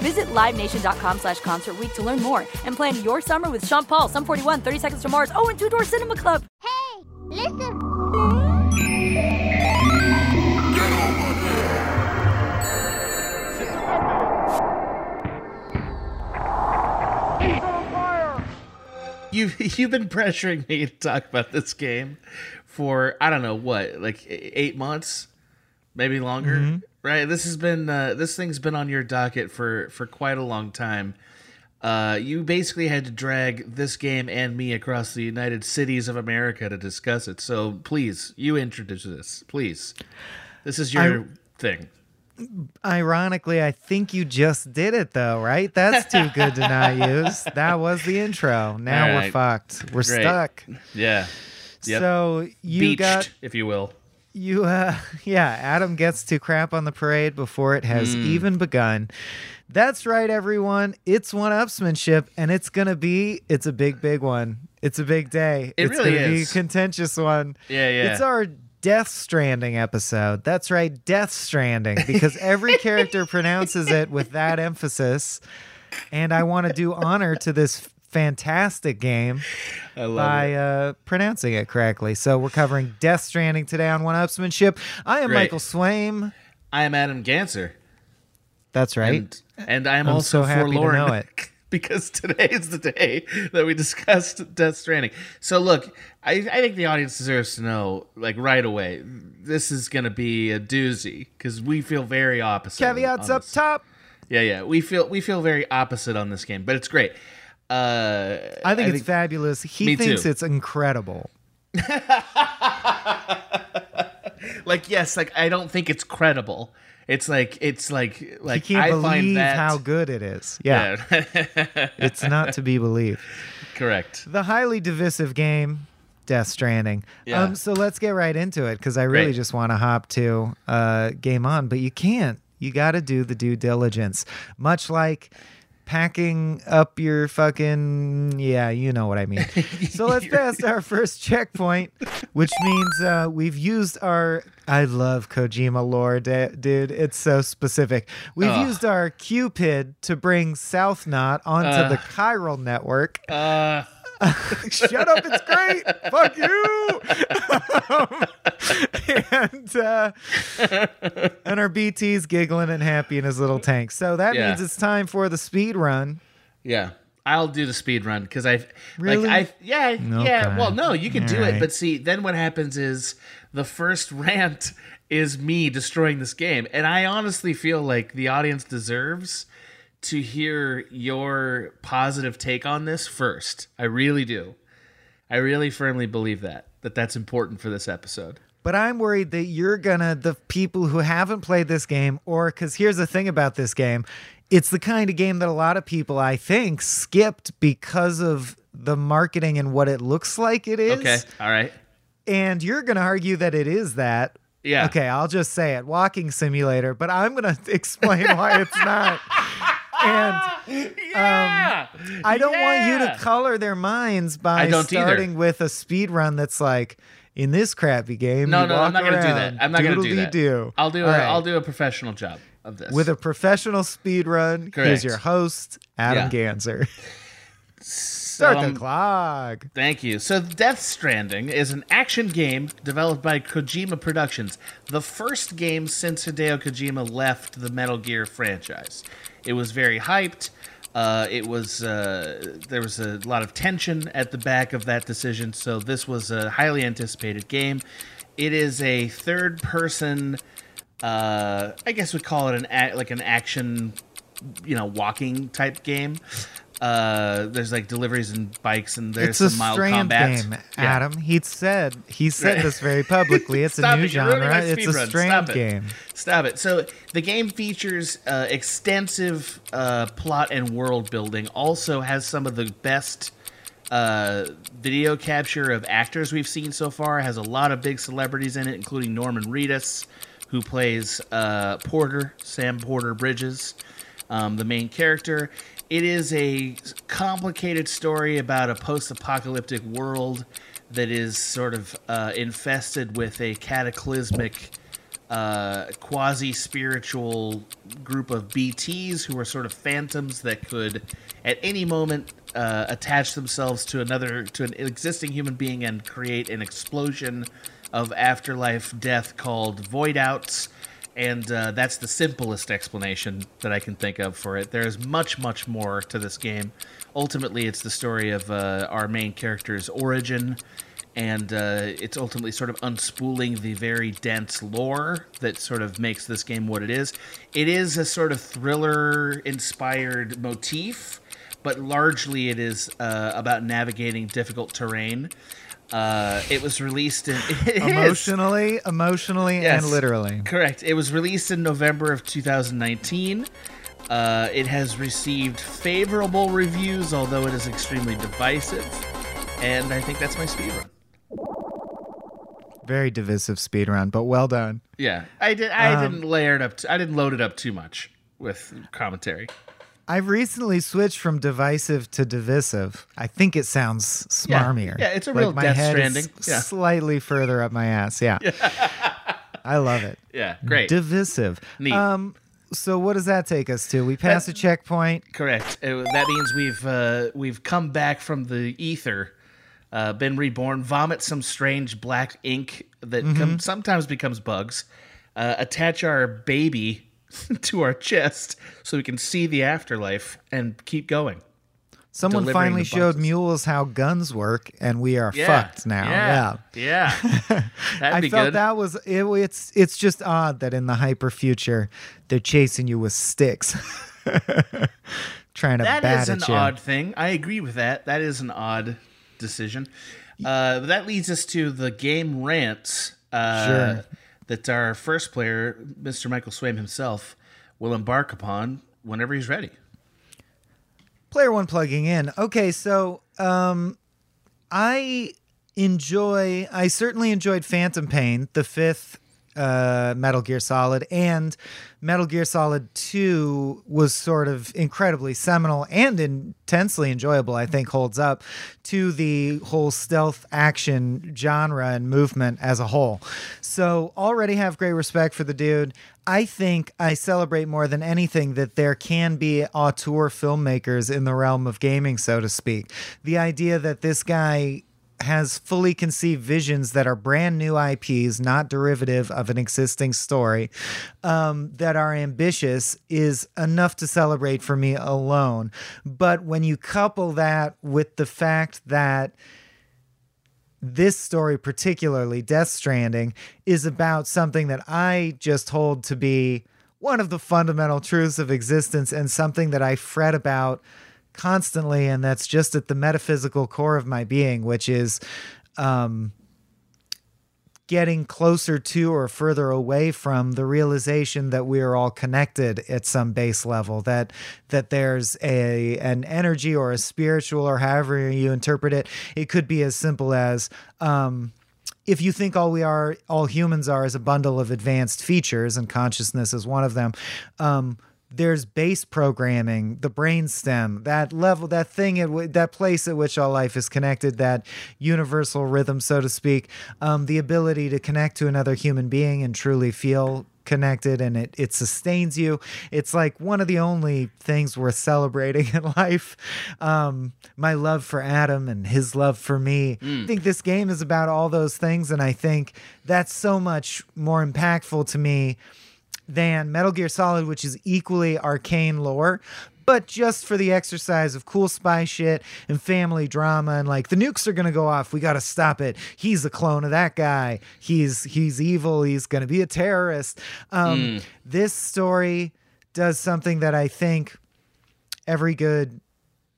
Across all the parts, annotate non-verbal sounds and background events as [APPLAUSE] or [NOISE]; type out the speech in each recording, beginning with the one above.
Visit LiveNation.com slash Concert Week to learn more and plan your summer with Sean Paul, Sum 41, 30 Seconds to Mars, oh, and Two Door Cinema Club. Hey, listen. You've you've been pressuring me to talk about this game for I don't know what, like eight months, maybe longer. Right? This has been uh, this thing's been on your docket for for quite a long time. Uh, you basically had to drag this game and me across the United Cities of America to discuss it. So please, you introduce this, please. This is your thing. Ironically, I think you just did it though, right? That's too good to not [LAUGHS] use. That was the intro. Now All we're fucked. We're Great. stuck. Yeah. Yep. So you Beached, got if you will. You uh [LAUGHS] yeah, Adam gets to crap on the parade before it has Hmm. even begun. That's right, everyone. It's one upsmanship, and it's gonna be it's a big, big one. It's a big day. It it's really gonna be a is. contentious one. Yeah, yeah. It's our Death Stranding episode. That's right, Death Stranding, because every character [LAUGHS] pronounces it with that emphasis. And I want to do honor to this fantastic game I love by uh, pronouncing it correctly. So we're covering Death Stranding today on One Upsmanship. I am Great. Michael Swaim. I am Adam Ganser. That's right. And, and I'm, I'm also so happy to know it. [LAUGHS] because today is the day that we discussed Death Stranding. So look, I, I think the audience deserves to know, like right away, this is going to be a doozy because we feel very opposite. Caveats up top. Yeah, yeah, we feel we feel very opposite on this game, but it's great. Uh, I think it's fabulous. He thinks too. it's incredible. [LAUGHS] like yes, like I don't think it's credible. It's like it's like like He can't I find believe that how good it is. [LAUGHS] Yeah, yeah. it's not to be believed. correct. The highly divisive game, Death Stranding. Yeah. Um, so let's get right into it because I really Great. just want to hop to uh, game on, but you can't. You got to do the due diligence, much like packing up your fucking yeah, you know what I mean. [LAUGHS] So let's pass our first checkpoint, which means uh, we've used our. I love Kojima lore, dude. It's so specific. We've used our Q-pid to bring South Knot onto the chiral network. Uh, [LAUGHS] Shut up, it's great. Fuck you. [LAUGHS] and uh, and our BT's giggling and happy in his little tank. So that Yeah. means it's time for the speed run. Yeah. I'll do the speed run because I Really? like I yeah yeah well no you can do Alright. it but see then what happens is the first [LAUGHS] rant is me destroying this game and I honestly feel like the audience deserves to hear your positive take on this first I really do I really firmly believe that that that's important for this episode But I'm worried that you're gonna the people who haven't played this game, or because here's the thing about this game, it's the kind of game that a lot of people I think skipped because of the marketing and what it looks like it is. okay all right And you're gonna argue that it is that. Yeah. Okay, I'll just say it. Walking simulator, but I'm gonna [LAUGHS] explain why it's not. And [LAUGHS] yeah. I don't want you to color their minds by don't either. starting with a speed run that's like in this crappy game. No, no, I'm not gonna do that. I'm not gonna do that. doodle-dee-doo. I'll do. A, right. I'll do a professional job of this with a professional speed run. Here's your host, Adam Yeah. Ganser. [LAUGHS] Start Um, the clock. Thank you. So, Death Stranding is an action game developed by Kojima Productions, the first game since Hideo Kojima left the Metal Gear franchise. It was very hyped. Uh, it was uh, there was a lot of tension at the back of that decision, so this was a highly anticipated game. It is a third-person, uh, I guess we'd call it an like an action, you know, walking type game. Uh, there's like deliveries and bikes, and there's It's a some mild strand combat. game, Yeah. Adam. He said he said Right. this very publicly. It's a new it, genre. It's a speedrun. strand Stop it. game. Stop it. So the game features uh, extensive uh, plot and world building. Also has some of the best uh, video capture of actors we've seen so far. Has a lot of big celebrities in it, including Norman Reedus, who plays uh, Porter, Sam Porter Bridges, um, the main character. It is a complicated story about a post-apocalyptic world that is sort of uh, infested with a cataclysmic uh, quasi spiritual group of BTs who are sort of phantoms that could at any moment uh, attach themselves to another to an existing human being and create an explosion of afterlife death called void outs and uh, that's the simplest explanation that I can think of for it. There's much, much more to this game. Ultimately, it's the story of uh, our main character's origin, and uh, it's ultimately sort of unspooling the very dense lore that sort of makes this game what it is. It is a sort of thriller-inspired motif, but largely it is uh, about navigating difficult terrain. Uh, it was released in [LAUGHS] it is. Emotionally, emotionally, Yes. and literally. Correct. It was released in November of 2019. Uh, it has received favorable reviews, although it is extremely divisive. And I think that's my speedrun. Very divisive speed run, but well done. Yeah, I did. I Um, didn't layer it up. T- I didn't load it up too much with commentary. I've recently switched from divisive to divisive. I think it sounds smarmier. Yeah, it's a like real my Death head Stranding. Yeah. slightly further up my ass. [LAUGHS] Yeah, I love it. Yeah, great. Divisive. Neat. Um, so what does that take us to? We pass a checkpoint. Correct. That means we've uh, we've come back from the ether, uh, been reborn, vomit some strange black ink that Mm-hmm. com- sometimes becomes bugs, uh, attach our baby [LAUGHS] to our chest so we can see the afterlife and keep going. Someone finally showed mules how guns work, and we are Yeah. fucked now. Yeah. Yeah. yeah. [LAUGHS] I felt good. that was it, it's it's just odd that in the hyper future they're chasing you with sticks, [LAUGHS] trying to That bat is an odd thing. I agree with that. That is an odd decision. Uh, that leads us to the game rants uh, Sure. That our first player, Mr. Michael Swaim himself, will embark upon whenever he's ready. Player one plugging in. Okay, so um, I enjoy. I certainly enjoyed Phantom Pain, the fifth uh, Metal Gear Solid, and Metal Gear Solid Two was sort of incredibly seminal and intensely enjoyable. I think holds up to the whole stealth action genre and movement as a whole. So already have great respect for the dude. I think I celebrate more than anything that there can be auteur filmmakers in the realm of gaming, so to speak. The idea that this guy has fully conceived visions that are brand new IPs, not derivative of an existing story, um, that are ambitious is enough to celebrate for me alone. But when you couple that with the fact that this story, particularly Death Stranding, is about something that I just hold to be one of the fundamental truths of existence and something that I fret about constantly. And that's just at the metaphysical core of my being, which is um, getting closer to or further away from the realization that we are all connected at some base level that that there's a an energy or a spiritual or however you interpret it it could be as simple as um if you think all we are all humans are is a bundle of advanced features and consciousness is one of them um there's base programming, the brainstem, that level, that thing at w- that place at which all life is connected, that universal rhythm, so to speak, um, the ability to connect to another human being and truly feel connected and it, it sustains you. It's like one of the only things worth celebrating [LAUGHS] in life. Um, my love for Adam and his love for me. I think this game is about all those things. And I think that's so much more impactful to me than Metal Gear Solid, which is equally arcane lore, but just for the exercise of cool spy shit and family drama and like the nukes are gonna go off. We gotta stop it. He's a clone of that guy. He's he's evil. He's gonna be a terrorist. Um, This story does something that I think every good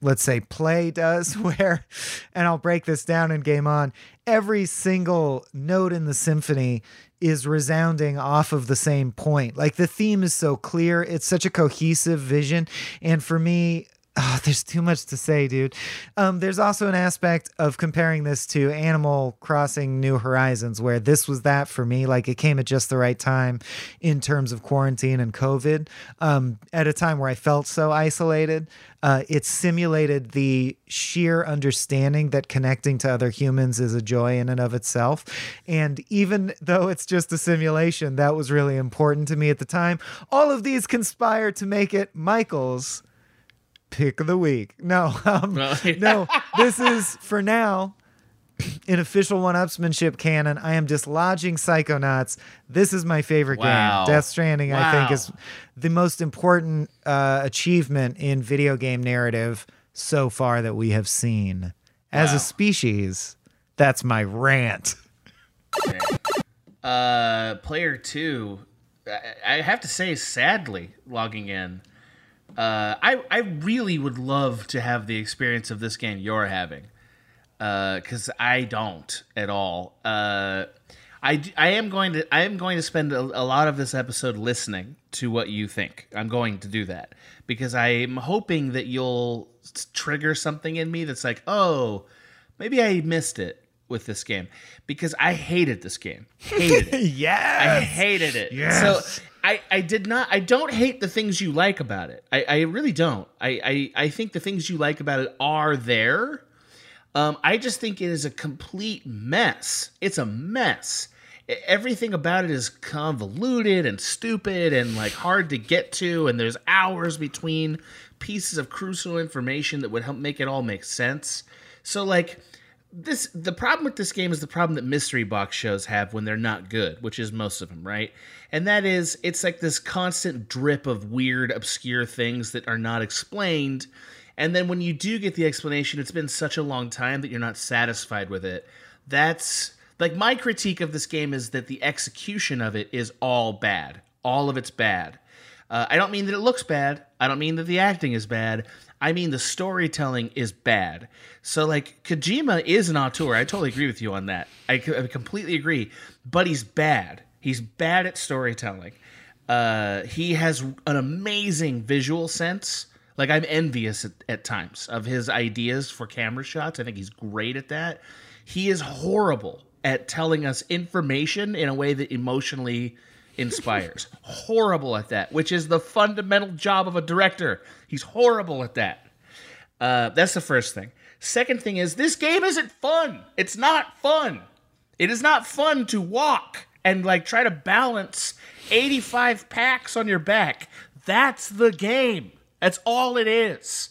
let's say play does [LAUGHS] where and I'll break this down in game on every single note in the symphony is resounding off of the same point. Like the theme is so clear. It's such a cohesive vision. And for me Oh, there's too much to say, dude. Um, there's also an aspect of comparing this to Animal Crossing New Horizons, where this was that for me. Like it came at just the right time in terms of quarantine and COVID, um, at a time where I felt so isolated. Uh, it simulated the sheer understanding that connecting to other humans is a joy in and of itself. And even though it's just a simulation, that was really important to me at the time. All of these conspire to make it Michael's pick of the week. No, [LAUGHS] um, no, this is for now in official one-upsmanship canon. I am dislodging Psychonauts. This is my favorite Wow. game. Death Stranding, I think, is the most important uh, achievement in video game narrative so far that we have seen as Wow. a species. That's my rant. Uh, player two, I have to say, sadly, logging in. Uh, I I really would love to have the experience of this game you're having, because I don't at all. Uh, I, I am going to I am going to spend a, a lot of this episode listening to what you think. I'm going to do that because I'm hoping that you'll trigger something in me that's like, oh, maybe I missed it with this game because I hated this game. Hated it. [LAUGHS] I hated it. Yes. So I, I did not I don't hate the things you like about it. I, I really don't. I, I, I think the things you like about it are there. Um, I just think it is a complete mess. It's a mess. Everything about it is convoluted and stupid and like hard to get to, and there's hours between pieces of crucial information that would help make it all make sense. So like this the problem with this game is the problem that mystery box shows have when they're not good, which is most of them, right? And that is it's like this constant drip of weird obscure things that are not explained. And then when you do get the explanation, it's been such a long time that you're not satisfied with it. That's like my critique of this game is that the execution of it is all bad. All of it's bad. Uh, I don't mean that it looks bad. I don't mean that the acting is bad. I mean the storytelling is bad. So like Kojima is an auteur. I totally agree with you on that. I completely agree. But he's bad. He's bad at storytelling. Uh, he has an amazing visual sense. Like I'm envious at, at times of his ideas for camera shots. I think he's great at that. He is horrible at telling us information in a way that emotionally inspires. horrible at that, which is the fundamental job of a director. He's horrible at that. Uh, that's the first thing. Second thing is this game isn't fun. It's not fun. It is not fun to walk and like try to balance 85 packs on your back. That's the game. That's all it is.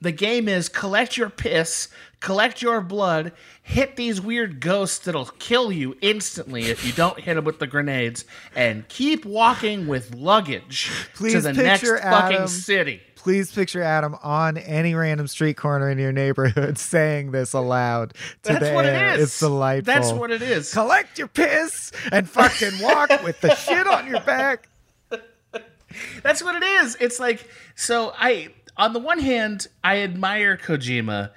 The game is collect your piss, collect your blood, hit these weird ghosts that'll kill you instantly if you don't hit them with the grenades, and keep walking with luggage to Please the next picture fucking city. Please picture Adam on any random street corner in your neighborhood [LAUGHS] saying this aloud to That's the what air. it is. It's delightful. That's what it is. Collect your piss and fucking walk [LAUGHS] with the shit on your back. That's what it is. It's like so I on the one hand, I admire Kojima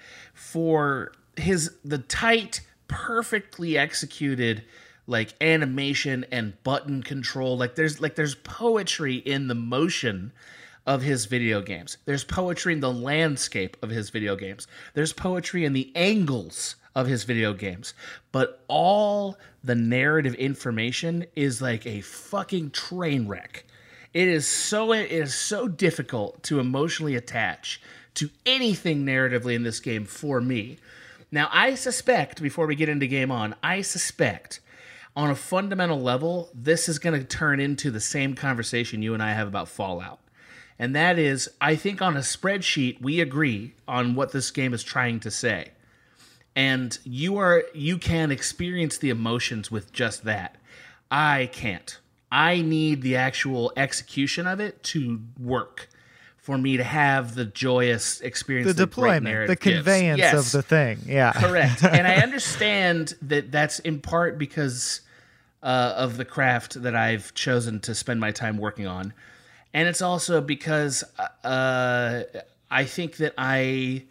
for his the tight, perfectly executed like animation and button control. Like there's like there's poetry in the motion of his video games. There's poetry in the landscape of his video games. There's poetry in the angles of his video games. But all the narrative information is like a fucking train wreck. It is so it is so difficult to emotionally attach to anything narratively in this game for me. Now, I suspect before we get into game on, I suspect on a fundamental level, this is going to turn into the same conversation you and I have about Fallout. And that is, I think on a spreadsheet, we agree on what this game is trying to say. And you are you can experience the emotions with just that. I can't. I need the actual execution of it to work for me to have the joyous experience. Of the deployment, the conveyance Yes. of the thing. Yeah. Correct. [LAUGHS] and I understand that that's in part because uh, of the craft that I've chosen to spend my time working on. And it's also because uh, I think that I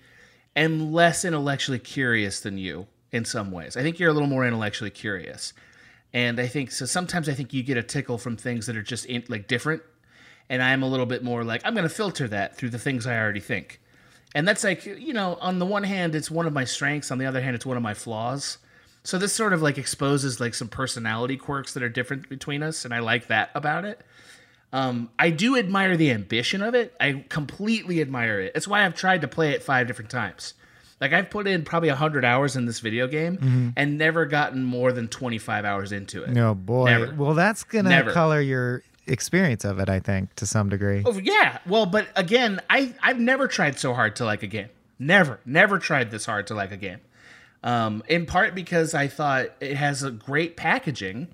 am less intellectually curious than you in some ways. I think you're a little more intellectually curious. And I think so sometimes I think you get a tickle from things that are just in, like different and I'm a little bit more like I'm going to filter that through the things I already think. And that's like, you know, on the one hand it's one of my strengths, on the other hand it's one of my flaws. So this sort of like exposes like some personality quirks that are different between us and I like that about it. Um, I do admire the ambition of it. I completely admire it. It's why I've tried to play it five different times. Like I've put in probably 100 hours in this video game and never gotten more than 25 hours into it. Oh boy. Never. Well, that's gonna color your experience of it, I think, to some degree. Oh yeah. Well, but again, I I've never tried so hard to like a game. Never, never tried this hard to like a game. Um, in part because I thought it has a great packaging,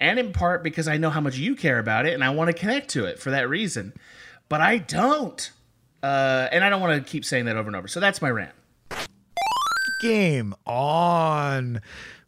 and in part because I know how much you care about it, and I want to connect to it for that reason. But I don't, uh, and I don't want to keep saying that over and over. So that's my rant. Game on.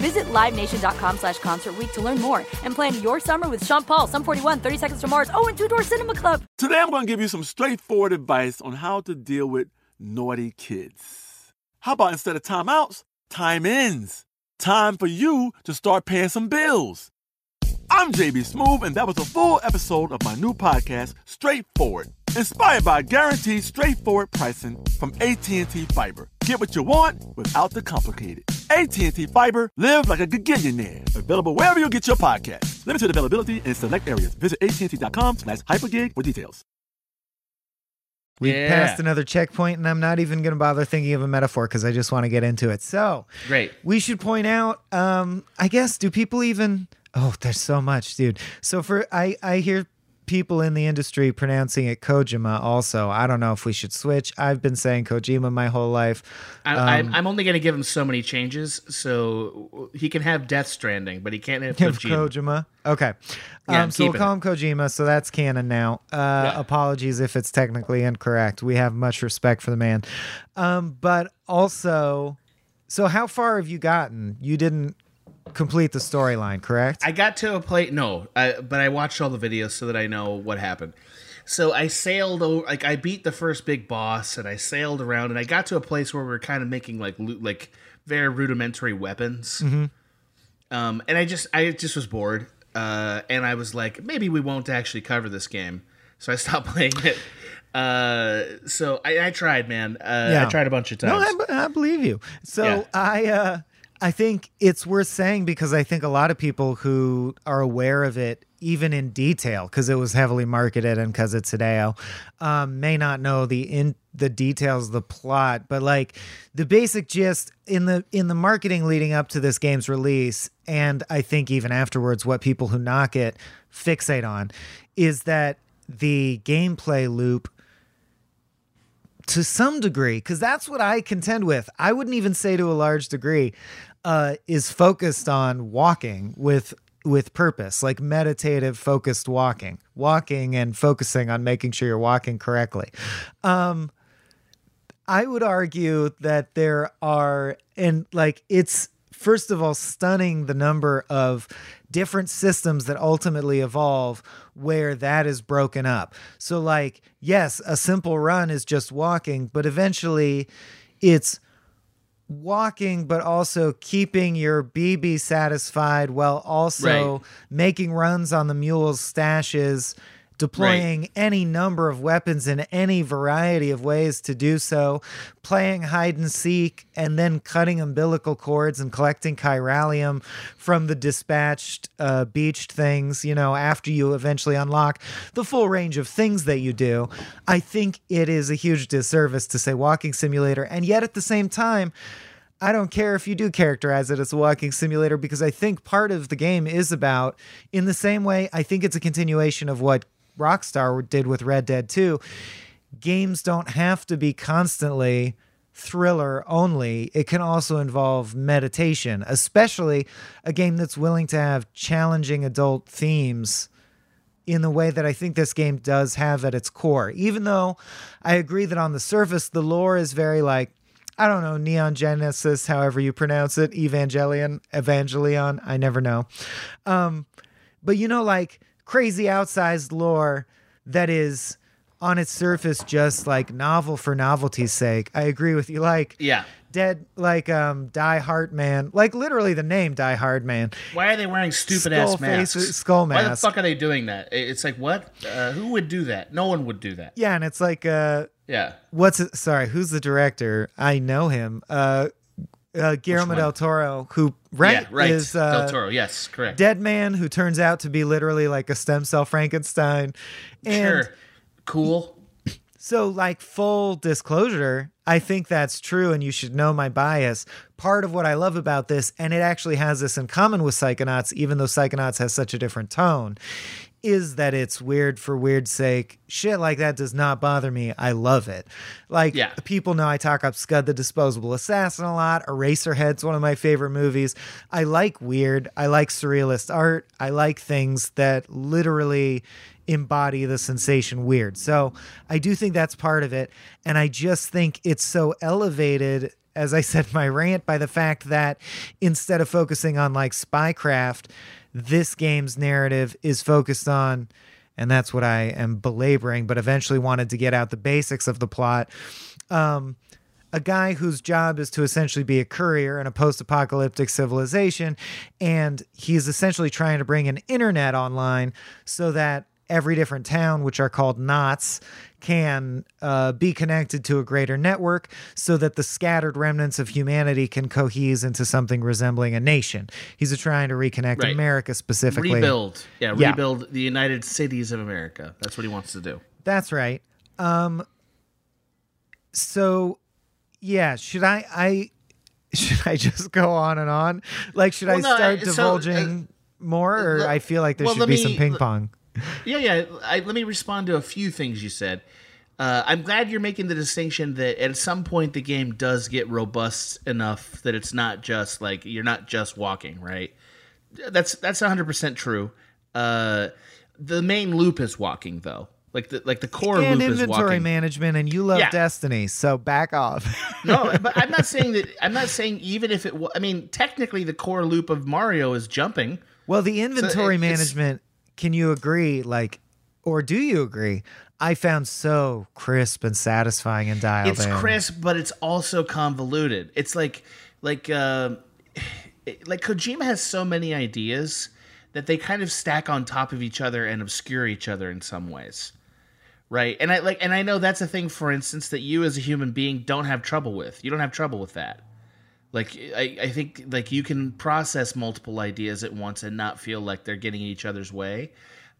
Visit LiveNation.com slash Concert to learn more and plan your summer with Sean Paul, Sum 41, 30 Seconds to Mars, oh, and Two Door Cinema Club. Today, I'm going to give you some straightforward advice on how to deal with naughty kids. How about instead of timeouts, time ins? Time for you to start paying some bills. I'm JB Smoove, and that was a full episode of my new podcast, Straightforward, inspired by guaranteed straightforward pricing from AT&T Fiber. Get what you want without the complicated. AT&T Fiber, live like a gigillionaire. Available wherever you get your podcast. Limited availability in select areas. Visit AT&T.com slash hypergig for details. We Yeah. passed another checkpoint, and I'm not even going to bother thinking of a metaphor because I just want to get into it. So, Great. we should point out, um, I guess, do people even? Oh, there's so much, dude. So for I, I hear people in the industry pronouncing it Kojima. Also, I don't know if we should switch. I've been saying Kojima my whole life. I, Um, I'm, I'm only going to give him so many changes, so he can have Death Stranding, but he can't have [LAUGHS] Kojima. Kojima. Okay. Yeah, um, so we'll call him Kojima. So that's canon now. Uh, Apologies if it's technically incorrect. We have much respect for the man. Um, but also, so how far have you gotten? You didn't complete the storyline, correct? I got to a place. No, I, but I watched all the videos so that I know what happened. So I sailed over, like I beat the first big boss, and I sailed around, and I got to a place where we are kind of making like loot, like very rudimentary weapons. Mm-hmm. Um, and I just, I just was bored, uh, and I was like, maybe we won't actually cover this game, so I [LAUGHS] stopped playing it. Uh, so I, I tried, man. Uh, Yeah. I tried a bunch of No, times. I, I believe you. So Yeah. I, uh, I think it's worth saying because I think a lot of people who are aware of it, even in detail, because it was heavily marketed and because it's Hideo, um, may not know the in the details the plot. But like the basic gist in the in the marketing leading up to this game's release, and I think even afterwards, what people who knock it fixate on is that the gameplay loop to some degree, because that's what I contend with. I wouldn't even say to a large degree, uh, is focused on walking with with purpose, like meditative focused walking, walking and focusing on making sure you're walking correctly. Um, I would argue that there are, and like it's first of all stunning the number of different systems that ultimately evolve where that is broken up. So, like, yes, a simple run is just walking, but eventually it's walking, but also keeping your BB satisfied while also Right. making runs on the mule's stashes, deploying any number of weapons in any variety of ways to do so, playing hide and seek, and then cutting umbilical cords and collecting chiralium from the dispatched, uh, beached things, you know, after you eventually unlock the full range of things that you do. I think it is a huge disservice to say walking simulator. And yet at the same time, I don't care if you do characterize it as a walking simulator because I think part of the game is about, in the same way, I think it's a continuation of what Rockstar did with Red Dead 2. Games don't have to be constantly thriller only. It can also involve meditation, especially a game that's willing to have challenging adult themes in the way that I think this game does have at its core. Even though I agree that on the surface, the lore is very like, I don't know, Neon Genesis, however you pronounce it, Evangelion, Evangelion, I never know. Um, but you know, like crazy outsized lore that is on its surface just like novel for novelty's sake. I agree with you. Like, Yeah. dead, like um, Die Hard Man, like literally the name Die Hard Man. Why are they wearing stupid Skull ass masks? face- skull Why the fuck are they doing that? It's like what? Uh, who would do that? No one would do that. Yeah, and it's like, uh, Yeah. what's it? Sorry, who's the director? I know him. Uh, uh Guillermo del Toro, who right, yeah, right. is uh, Del Toro. Yes, correct. Dead Man, who turns out to be literally like a stem cell Frankenstein. And sure. Cool. so, like, full disclosure, I think that's true, and you should know my bias. Part of what I love about this, and it actually has this in common with Psychonauts, even though Psychonauts has such a different tone, is that it's weird for weird's sake. Shit like that does not bother me. I love it. Like, Yeah. people know I talk up Scud the Disposable Assassin a lot. Eraserhead's one of my favorite movies. I like weird. I like surrealist art. I like things that literally embody the sensation weird. So I do think that's part of it. And I just think it's so elevated, as I said, my rant, by the fact that instead of focusing on like spycraft, this game's narrative is focused on and that's what I am belaboring, but eventually wanted to get out the basics of the plot. Um, a guy whose job is to essentially be a courier in a post apocalyptic civilization. And he's essentially trying to bring an internet online so that every different town, which are called knots, can uh, be connected to a greater network so that the scattered remnants of humanity can cohese into something resembling a nation. He's trying to reconnect Right. America specifically. Rebuild. Yeah, Yeah. rebuild the United Cities of America. That's what he wants to do. That's right. Um so yeah, should I I [LAUGHS] should I just go on and on? Like should I Well, no, start I- so, uh, divulging more or I feel like there well, should be me- some ping pong. Yeah, yeah. I, let me respond to a few things you said. Uh, I'm glad you're making the distinction that at some point the game does get robust enough that it's not just like you're not just walking, right? That's that's 100 percent true. Uh, the main loop is walking though, like the like the core And loop is inventory management and you love Yeah. Destiny, so back off. [LAUGHS] no, but I'm not saying that. I'm not saying even if it. I mean, technically, the core loop of Mario is jumping. well, the inventory it- it's- management, can you agree like or do you agree? I found so crisp and satisfying and dialed it's in. crisp, but it's also convoluted. It's like like [SIGHS] uh, like Kojima has so many ideas that they kind of stack on top of each other and obscure each other in some ways. Right? And I like and I know that's a thing for instance that you as a human being don't have trouble with. You don't have trouble with that. Like I, I think like you can process multiple ideas at once and not feel like they're getting in each other's way.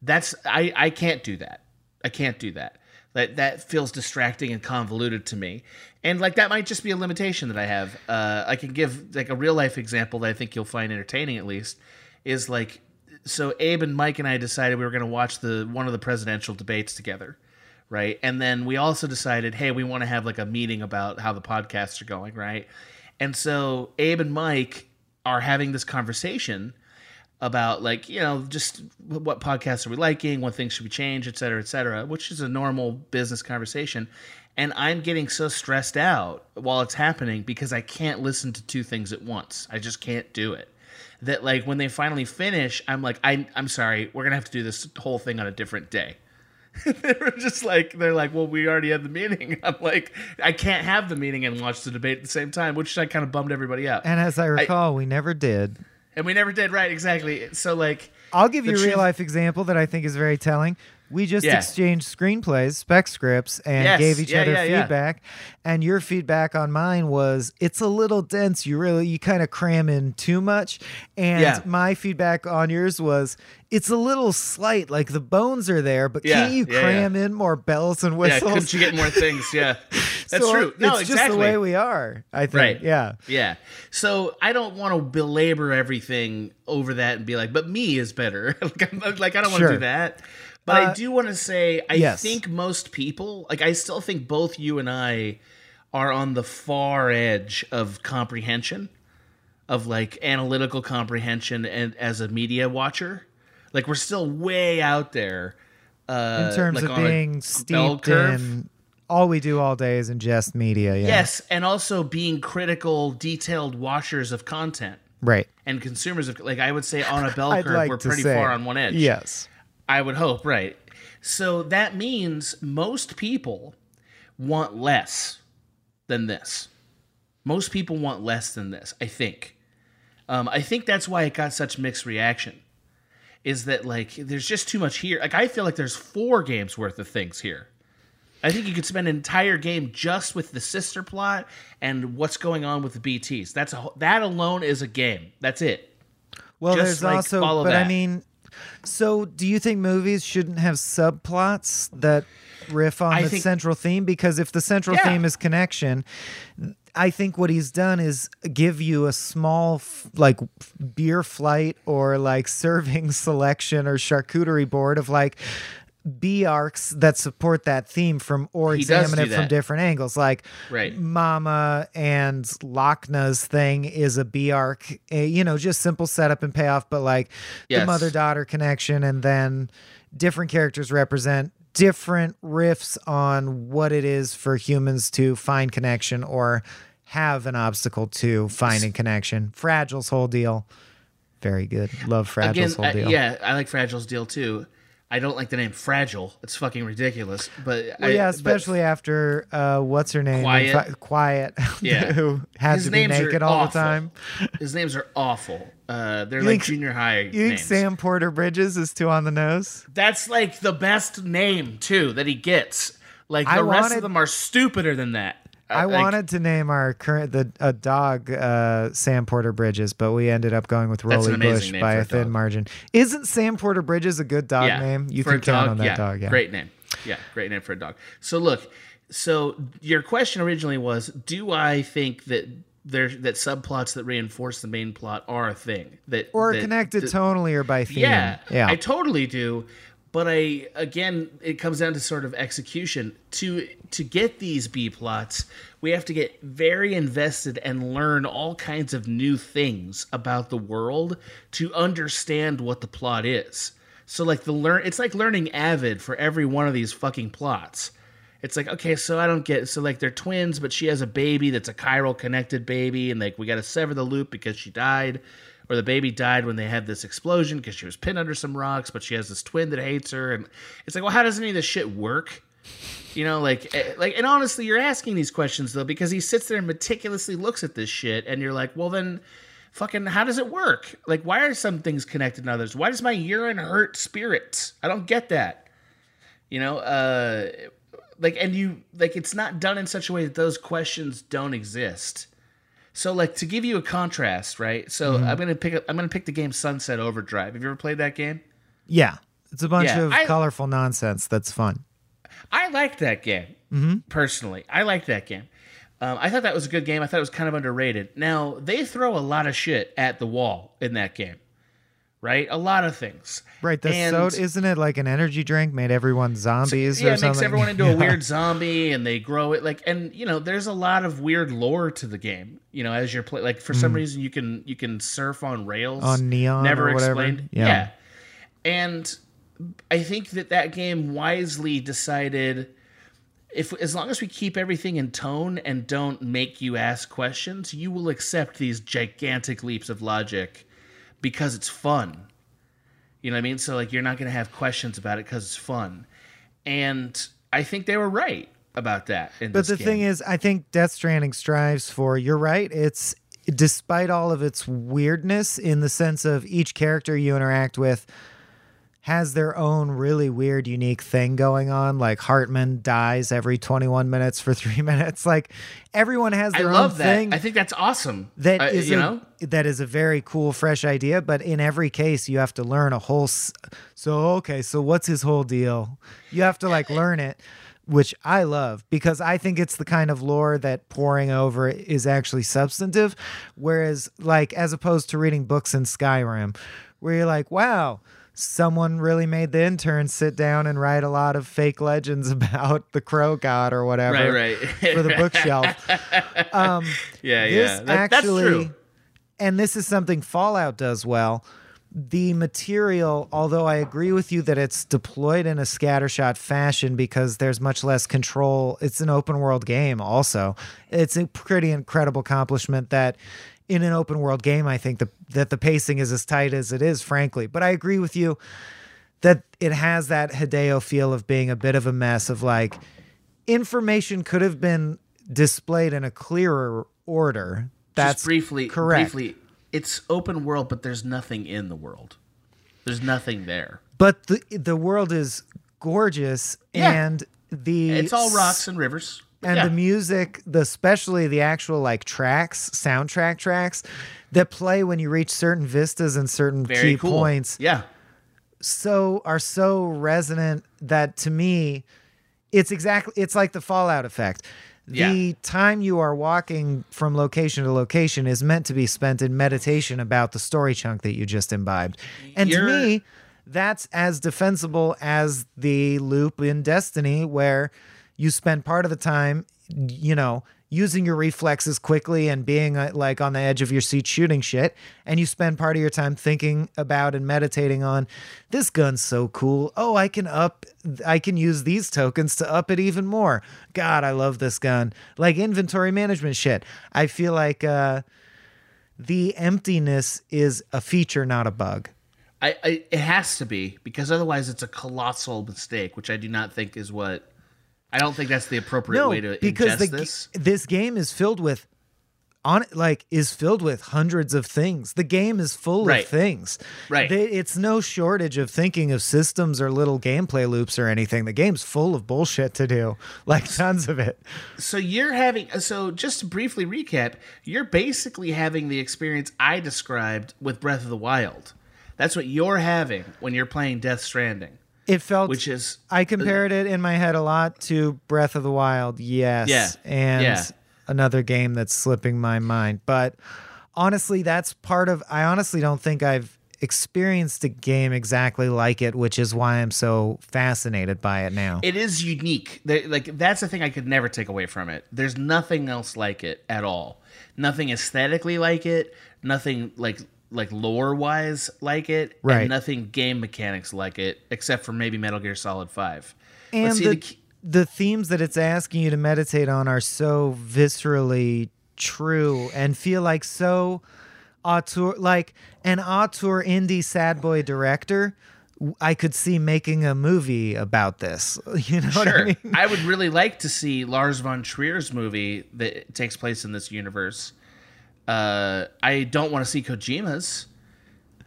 That's I I can't do that. I can't do that. That that feels distracting and convoluted to me. And like that might just be a limitation that I have. Uh, I can give like a real life example that I think you'll find entertaining at least is like so Abe and Mike and I decided we were going to watch the one of the presidential debates together. right? And then we also decided, hey, we want to have like a meeting about how the podcasts are going, right? And so Abe and Mike are having this conversation about like you know just what podcasts are we liking what things should we change et cetera et cetera which is a normal business conversation. And i'm getting so stressed out while it's happening because i can't listen to two things at once. I just can't do it. That like when they finally finish i'm like I, i'm sorry we're gonna have to do this whole thing on a different day [LAUGHS] they were just like they're like well we already had the meeting [LAUGHS] i'm like i can't have the meeting and watch the debate at the same time which i kind of bummed everybody out And as I recall, we never did. and we never did right exactly so like I'll give you a real life example that I think is very telling. We just Yeah. exchanged screenplays, spec scripts, and Yes. gave each Yeah, other yeah, yeah. feedback. And your feedback on mine was it's a little dense. You really you kind of cram in too much. And Yeah. my feedback on yours was it's a little slight. Like the bones are there, but Yeah, can't you yeah, cram in more bells and yeah whistles? couldn't you get more things yeah [LAUGHS] that's So true no it's exactly just the way we are. I think. Right. Yeah. Yeah. So I don't want to belabor everything over that and be like, but me is better. [LAUGHS] like, like, I don't want to Sure. do that. But I Uh, do want to say, I yes. think most people, like, I still think both you and I are on the far edge of comprehension, of like analytical comprehension and as a media watcher. Like, we're still way out there. Uh, In terms like of being steeped in all we do all day is ingest media. Yeah. Yes, and also being critical, detailed watchers of content. Right. and consumers of like I would say on a [LAUGHS] bell curve like we're pretty say. far on one edge. Yes. I would hope, right. So that means most people want less than this. Most people want less than this, I think. Um, I think that's why it got such mixed reaction. Is that like there's just too much here? Like I feel like there's four games worth of things here. I think you could spend an entire game just with the sister plot and what's going on with the BTS. That's a that alone is a game. That's it. Well, Just, there's like, also, but I mean, so do you think movies shouldn't have subplots that riff on I the think- central theme? Because if the central Yeah. theme is connection, I think what he's done is give you a small, f- like, beer flight or like [LAUGHS] serving selection or charcuterie board of like, B arcs that support that theme from or He examine do it from different angles. Like Right. Mama and Lockne's thing is a B arc, eh, you know, just simple setup and payoff, but like the mother daughter connection, and then different characters represent different riffs on what it is for humans to find connection or have an obstacle to finding connection. Fragile's whole deal. Very good. Love Fragile's Again, whole deal. yeah, I like Fragile's deal too. I don't like the name Fragile. It's fucking ridiculous. But Well, I, yeah, but especially after uh, what's her name? Quiet. Quiet. [LAUGHS] Yeah. who has His to be names naked all the time. his names are awful. Uh, they're You like think- junior high You think. Sam Porter Bridges is too on the nose? That's like the best name too that he gets. Like the I rest wanted- of them are stupider than that. I wanted to name our current the a dog uh, Sam Porter Bridges, but we ended up going with Rolly Bush by a a thin margin. Isn't Sam Porter Bridges a good dog yeah, name? You can count dog, on that yeah, dog. Yeah, great name. Yeah, great name for a dog. So look, so your question originally was, do I think that there that subplots that reinforce the main plot are a thing that Or that- connected that- tonally or by theme. Yeah, yeah. I totally do. But I again, it comes down to sort of execution. To to get these B plots, we have to get very invested and learn all kinds of new things about the world to understand what the plot is. So like the learn, it's like learning Avid for every one of these fucking plots. It's like okay, so I don't get so like they're twins, but she has a baby that's a chiral connected baby, and like we got to sever the loop because she died, or the baby died when they had this explosion because she was pinned under some rocks, but she has this twin that hates her, and it's like, well, how does any of this shit work? You know, like, eh, like, and honestly, you're asking these questions though because he sits there and meticulously looks at this shit, and you're like, well, then, fucking, how does it work? Like, why are some things connected to others? Why does my urine hurt spirits? I don't get that. You know, uh, like, and you like, it's not done in such a way that those questions don't exist. So, like, to give you a contrast, right? So, Mm-hmm. I'm gonna pick. up- I'm gonna pick the game Sunset Overdrive. Have you ever played that game? yeah. It's a bunch Yeah, of I- colorful nonsense that's fun. I liked that game personally. I liked that game. Um, I thought that was a good game. I thought it was kind of underrated. Now they throw a lot of shit at the wall in that game, right? A lot of things. Right. The And- soda isn't it like an energy drink made everyone zombies yeah, or it something? makes everyone into a [LAUGHS] weird zombie, and they grow it like, and you know, there's a lot of weird lore to the game. You know, as you're playing, like for some reason you can you can surf on rails. On neon never or whatever. explained. Yeah. and I think that that game wisely decided. If, as long as we keep everything in tone and don't make you ask questions, you will accept these gigantic leaps of logic because it's fun. You know what I mean? So like you're not going to have questions about it because it's fun, and I think they were right about that. In But the thing is, I think Death Stranding strives for. You're right. It's despite all of its weirdness, in the sense of each character you interact with has their own really weird, unique thing going on. Like Heartman dies every 21 minutes for [LAUGHS] three minutes. Like everyone has I their love own that. thing. I think that's awesome. That Uh, is you a, know that is a very cool, fresh idea. But in every case, you have to learn a whole. s- So okay, so what's his whole deal? You have to like learn it, which I love because I think it's the kind of lore that pouring over is actually substantive. Whereas, like as opposed to reading books in Skyrim, where you're like, wow. Someone really made the intern sit down and write a lot of fake legends [LAUGHS] about the crow god or whatever Right, right. for the bookshelf. [LAUGHS] Um, yeah, this yeah. That- that's actually, true. and this is something Fallout does well. The material, although I agree with you that it's deployed in a scattershot fashion because there's much less control, it's an open world game also. It's a pretty incredible accomplishment that in an open world game, I think the, that the pacing is as tight as it is, frankly. But I agree with you that it has that Hideo feel of being a bit of a mess of like information could have been displayed in a clearer order. That's Just briefly, correct. Briefly, it's open world, but there's nothing in the world. There's nothing there. But the the world is gorgeous Yeah. and the It's all rocks and rivers. And Yeah. the music, the especially the actual like tracks, soundtrack tracks that play when you reach certain vistas and certain very key cool. points. Yeah, so are so resonant that to me it's exactly it's like the fallout effect the Yeah. time you are walking from location to location is meant to be spent in meditation about the story chunk that you just imbibed and You're- to me that's as defensible as the loop in destiny where you spend part of the time you know using your reflexes quickly and being uh, like on the edge of your seat shooting shit and you spend part of your time thinking about and meditating on this gun's so cool. Oh i can up i can use these tokens to up it even more. God i love this gun. Like inventory management shit. I feel like uh the emptiness is a feature not a bug. I, I it has to be because otherwise it's a colossal mistake, which I do not think is what. I don't think that's the appropriate way to because the, this. this game is filled with on like is filled with hundreds of things. The game is full Right. of things. Right. They, it's no shortage of thinking of systems or little gameplay loops or anything. The game's full of bullshit to do, [LAUGHS] like tons of it. So you're having so just to briefly recap, you're basically having the experience I described with Breath of the Wild. That's what you're having when you're playing Death Stranding, It felt which is I compared it in my head a lot to Breath of the Wild, yes. Yeah. And Yeah. another game that's slipping my mind. But honestly, that's part of I honestly don't think I've experienced a game exactly like it, which is why I'm so fascinated by it now. it is unique. Like that's the thing I could never take away from it. There's nothing else like it at all. Nothing aesthetically like it. Nothing like like lore wise like it. Right. And nothing game mechanics like it, except for maybe Metal Gear Solid Five. And see, the, the the themes that it's asking you to meditate on are so viscerally true and feel like so auteur like an auteur indie sad boy director I could see making a movie about this. [LAUGHS] You know what I Sure. mean? I would really like to see Lars von Trier's movie that takes place in this universe. Uh, I don't want to see Kojima's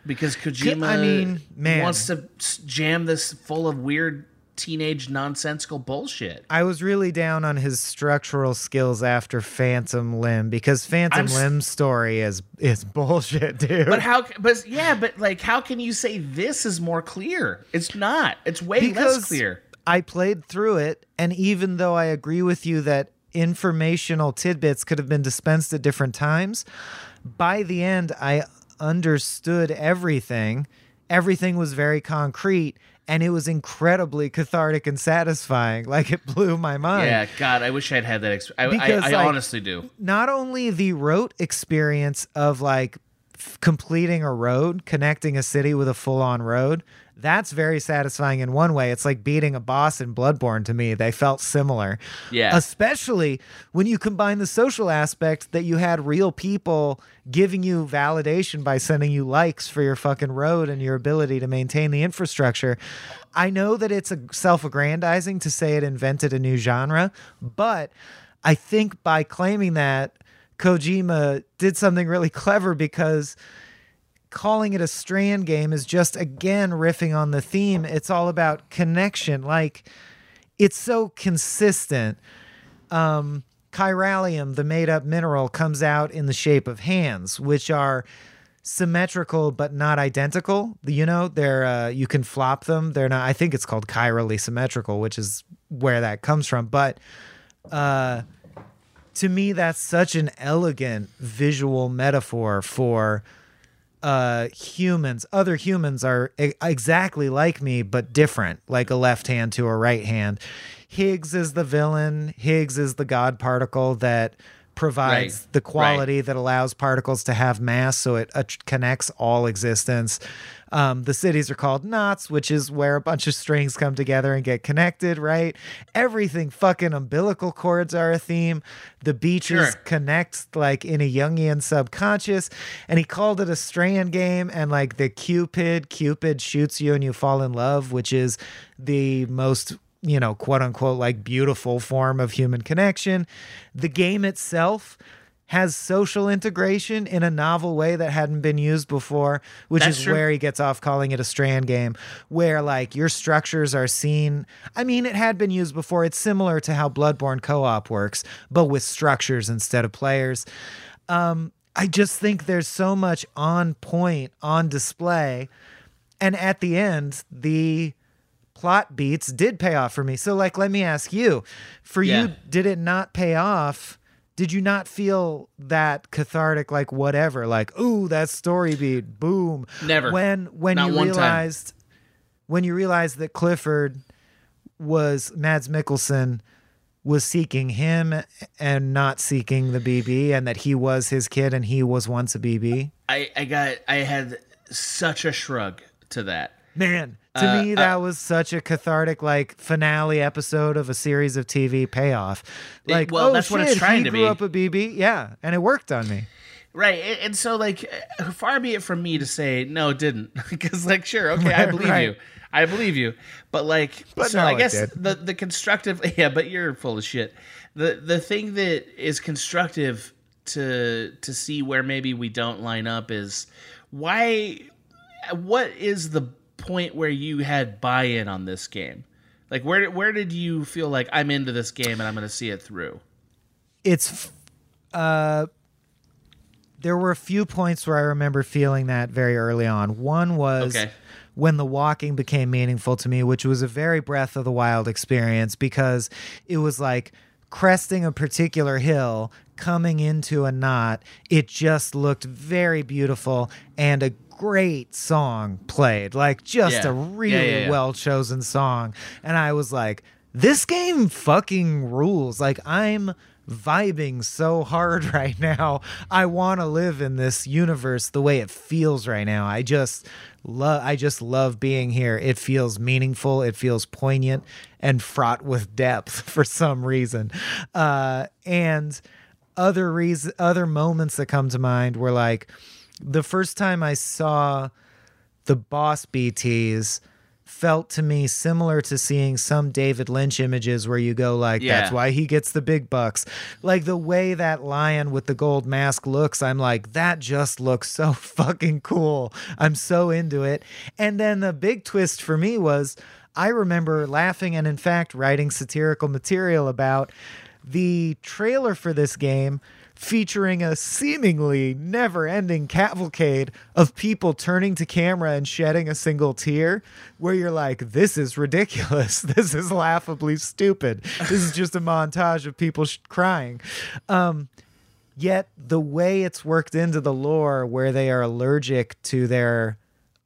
because Kojima I mean, man. wants to jam this full of weird teenage nonsensical bullshit. I was really down on his structural skills after Phantom Limb because Phantom I'm Limb's story is is bullshit, dude. But how? But yeah, but like, how can you say this is more clear? It's not. It's way less clear. I played through it, and even though I agree with you that informational tidbits could have been dispensed at different times, by the end, I understood everything everything was very concrete and it was incredibly cathartic and satisfying. [LAUGHS] Like it blew my mind. Yeah, God, I wish I'd had that. experience. I, Because, I, I like, honestly do. not only the rote experience of like f- completing a road, connecting a city with a full on road, that's very satisfying in one way. It's like beating a boss in Bloodborne to me. They felt similar. Yeah. Especially when you combine the social aspect that you had real people giving you validation by sending you likes for your fucking road and your ability to maintain the infrastructure. I know that it's a self-aggrandizing to say it invented a new genre, but I think by claiming that Kojima did something really clever because calling it a strand game is just again riffing on the theme. It's all about connection. Like it's so consistent. Um chiralium, the made up mineral, comes out in the shape of hands, which are symmetrical but not identical. You know, they're uh, you can flop them. They're not. I think it's called chirally symmetrical, which is where that comes from. But uh, to me, that's such an elegant visual metaphor for uh, humans. Other humans are e- exactly like me, but different, like a left hand to a right hand. Higgs is the villain. Higgs is the God particle that provides Right. the quality that allows particles to have mass, so it uh, connects all existence. Um, the cities are called knots, which is where a bunch of strings come together and get connected, right? Everything fucking umbilical cords are a theme. The beaches Sure. connect like in a Jungian subconscious. And he called it a strand game. And like the Q-pid, Cupid shoots you and you fall in love, which is the most you know, quote unquote, like beautiful form of human connection. The game itself has social integration in a novel way that hadn't been used before, which That's is true. where he gets off calling it a strand game, where like your structures are seen. I mean, it had been used before. It's similar to how Bloodborne co op works, but with structures instead of players. Um, I just think there's so much on point on display. And at the end, the plot beats did pay off for me. So like let me ask you, for Yeah. you did it not pay off? Did you not feel that cathartic like whatever like ooh that story beat boom Never. when when Not you one time. realized when you realized that Clifford was Mads Mikkelsen was seeking him and not seeking the BB and that he was his kid and he was once a BB? I, I got I had such a shrug to that. Man, to Uh, me, that was such a cathartic, like finale episode of a series of TV payoff. It- Like, well, oh that's shit, what it's trying he to grew be. up a BB, yeah, and it worked on me. Right, and- and so like, uh, far be it from me to say no, it didn't, [LAUGHS] because like, sure, okay, I believe right. you, I believe you, but like, But so no, I guess the the constructive, [LAUGHS] yeah, but you're full of shit. The the thing that is constructive to to see where maybe we don't line up is why, what is the point where you had buy-in on this game? Like, where where did you feel like I'm into this game and I'm going to see it through? It's, uh, there were a few points where I remember feeling that very early on. One was Okay. when the walking became meaningful to me, which was a very Breath of the Wild experience because it was like cresting a particular hill, coming into a knot. It just looked very beautiful and a great song played, like just Yeah. a really yeah, yeah. well chosen song. And I was like, this game fucking rules. Like, I'm vibing so hard [LAUGHS] right now. I want to live in this universe the way it feels right now. I just love I just love being here. It feels meaningful, it feels poignant and fraught with depth [LAUGHS] for some reason. Uh and other reason other moments that come to mind were like the first time I saw the boss BTs felt to me similar to seeing some David Lynch images where you go like that's why he gets the big bucks. Like the way that lion with the gold mask looks, I'm like that just looks so [LAUGHS] fucking cool. I'm so into it. And then the big twist for me was I remember laughing and in fact writing satirical material about the trailer for this game featuring a seemingly never ending cavalcade of people turning to camera and shedding a single tear, where you're like, this is ridiculous. [LAUGHS] This is laughably stupid. This is just a montage of people sh- crying. Um, yet the way it's worked into the lore, where they are allergic to their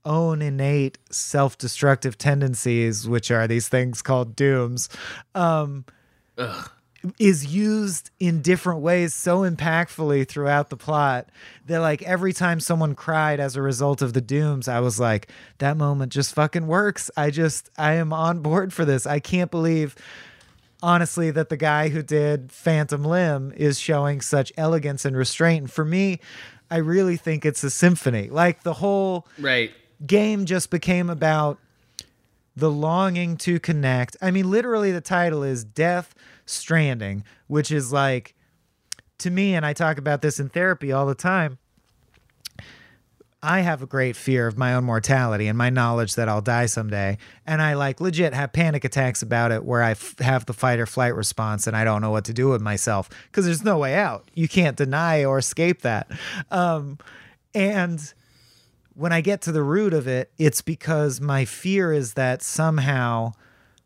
own innate self-destructive tendencies, which are these things called dooms, um, is used in different ways so impactfully throughout the plot that like every time someone cried as a result of the dooms i was like that moment just fucking works i just i am on board for this i can't believe honestly that the guy who did phantom limb is showing such elegance and restraint and for me i really think it's a symphony like the whole Right. game just became about the longing to connect. I mean, literally, the title is Death Stranding, which is like, to me, and I talk about this in therapy all the time. I have a great fear of my own mortality and my knowledge that I'll die someday. And I like legit have panic attacks about it where I f- have the fight or flight response and I don't know what to do with myself because there's no way out. You can't deny or escape that. Um, and when I get to the root of it, it's because my fear is that somehow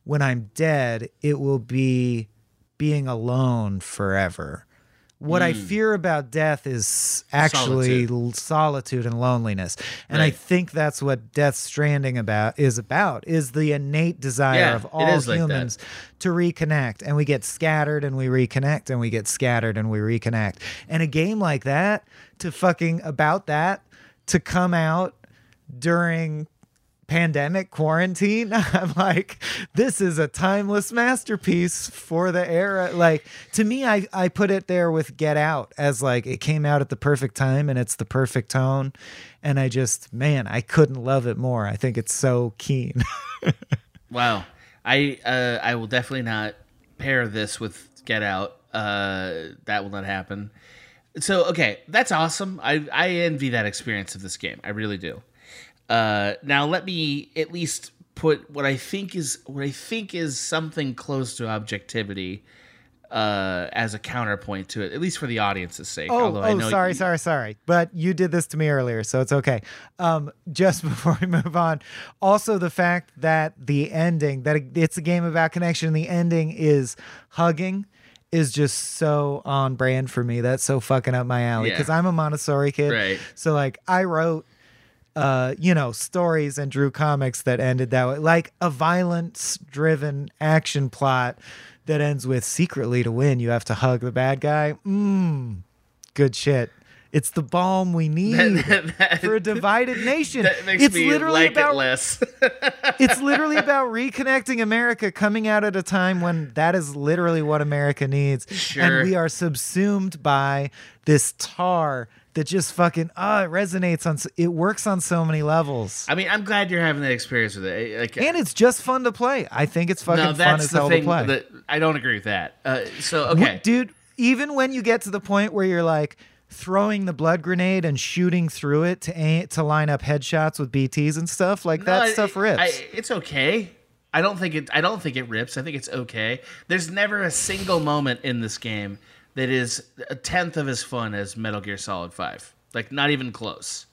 when I'm dead, it will be being alone forever. What I hmm. fear about death is actually Solitude. solitude, and loneliness. And I think that's what Death Stranding about is about is the innate desire Yeah, of all is like humans to reconnect and we get scattered and we reconnect and we get scattered and we reconnect. And a game like that to fucking about that to come out during pandemic quarantine [LAUGHS] i'm like this is a timeless masterpiece for the era like to me i i put it there with get out as like it came out at the perfect time and it's the perfect tone and i just man i couldn't love it more i think it's so keen [LAUGHS] Wow. I uh, I will definitely not pair this with Get Out. Uh, that will not happen. So okay, that's awesome. I I envy that experience of this game. I really do. Uh, now let me at least put what I think is what I think is something close to objectivity uh, as a counterpoint to it, at least for the audience's sake. Oh, although I oh, know sorry, you- sorry, sorry. But you did this to me earlier, so it's okay. Um, just [LAUGHS] before we move on, also the fact that the ending, that it's a game about connection, the ending is hugging, is just so on brand for me. That's so fucking up my alley Yeah. because I'm a Montessori kid. Right. So like, I wrote uh, you know, stories and drew comics that ended that way, like a violence driven action plot that ends with secretly to win, you have to hug the bad guy. Mmm, good shit. It's the balm we [LAUGHS] need That- for a divided nation. [LAUGHS] that it's literally like about it less. [LAUGHS] it's literally about reconnecting America coming out at a time when that is literally what America needs. Sure. And we are subsumed by this tar that just fucking ah it resonates on it works on so many levels. I mean, I'm glad you're having that experience with it. Like, and it's just fun to play. I think it's fucking no, fun that's as the hell thing. to play. That I don't agree with that. Uh, so okay, Dude, even when you get to the point where you're like throwing the blood grenade and shooting through it to to line up headshots with BTs and stuff, like that No, stuff I- rips. I, it's okay. I don't think it. I don't think it rips. I think it's okay. There's never a single moment in this game that is a tenth of as fun as Metal Gear Solid Five. Like not even close.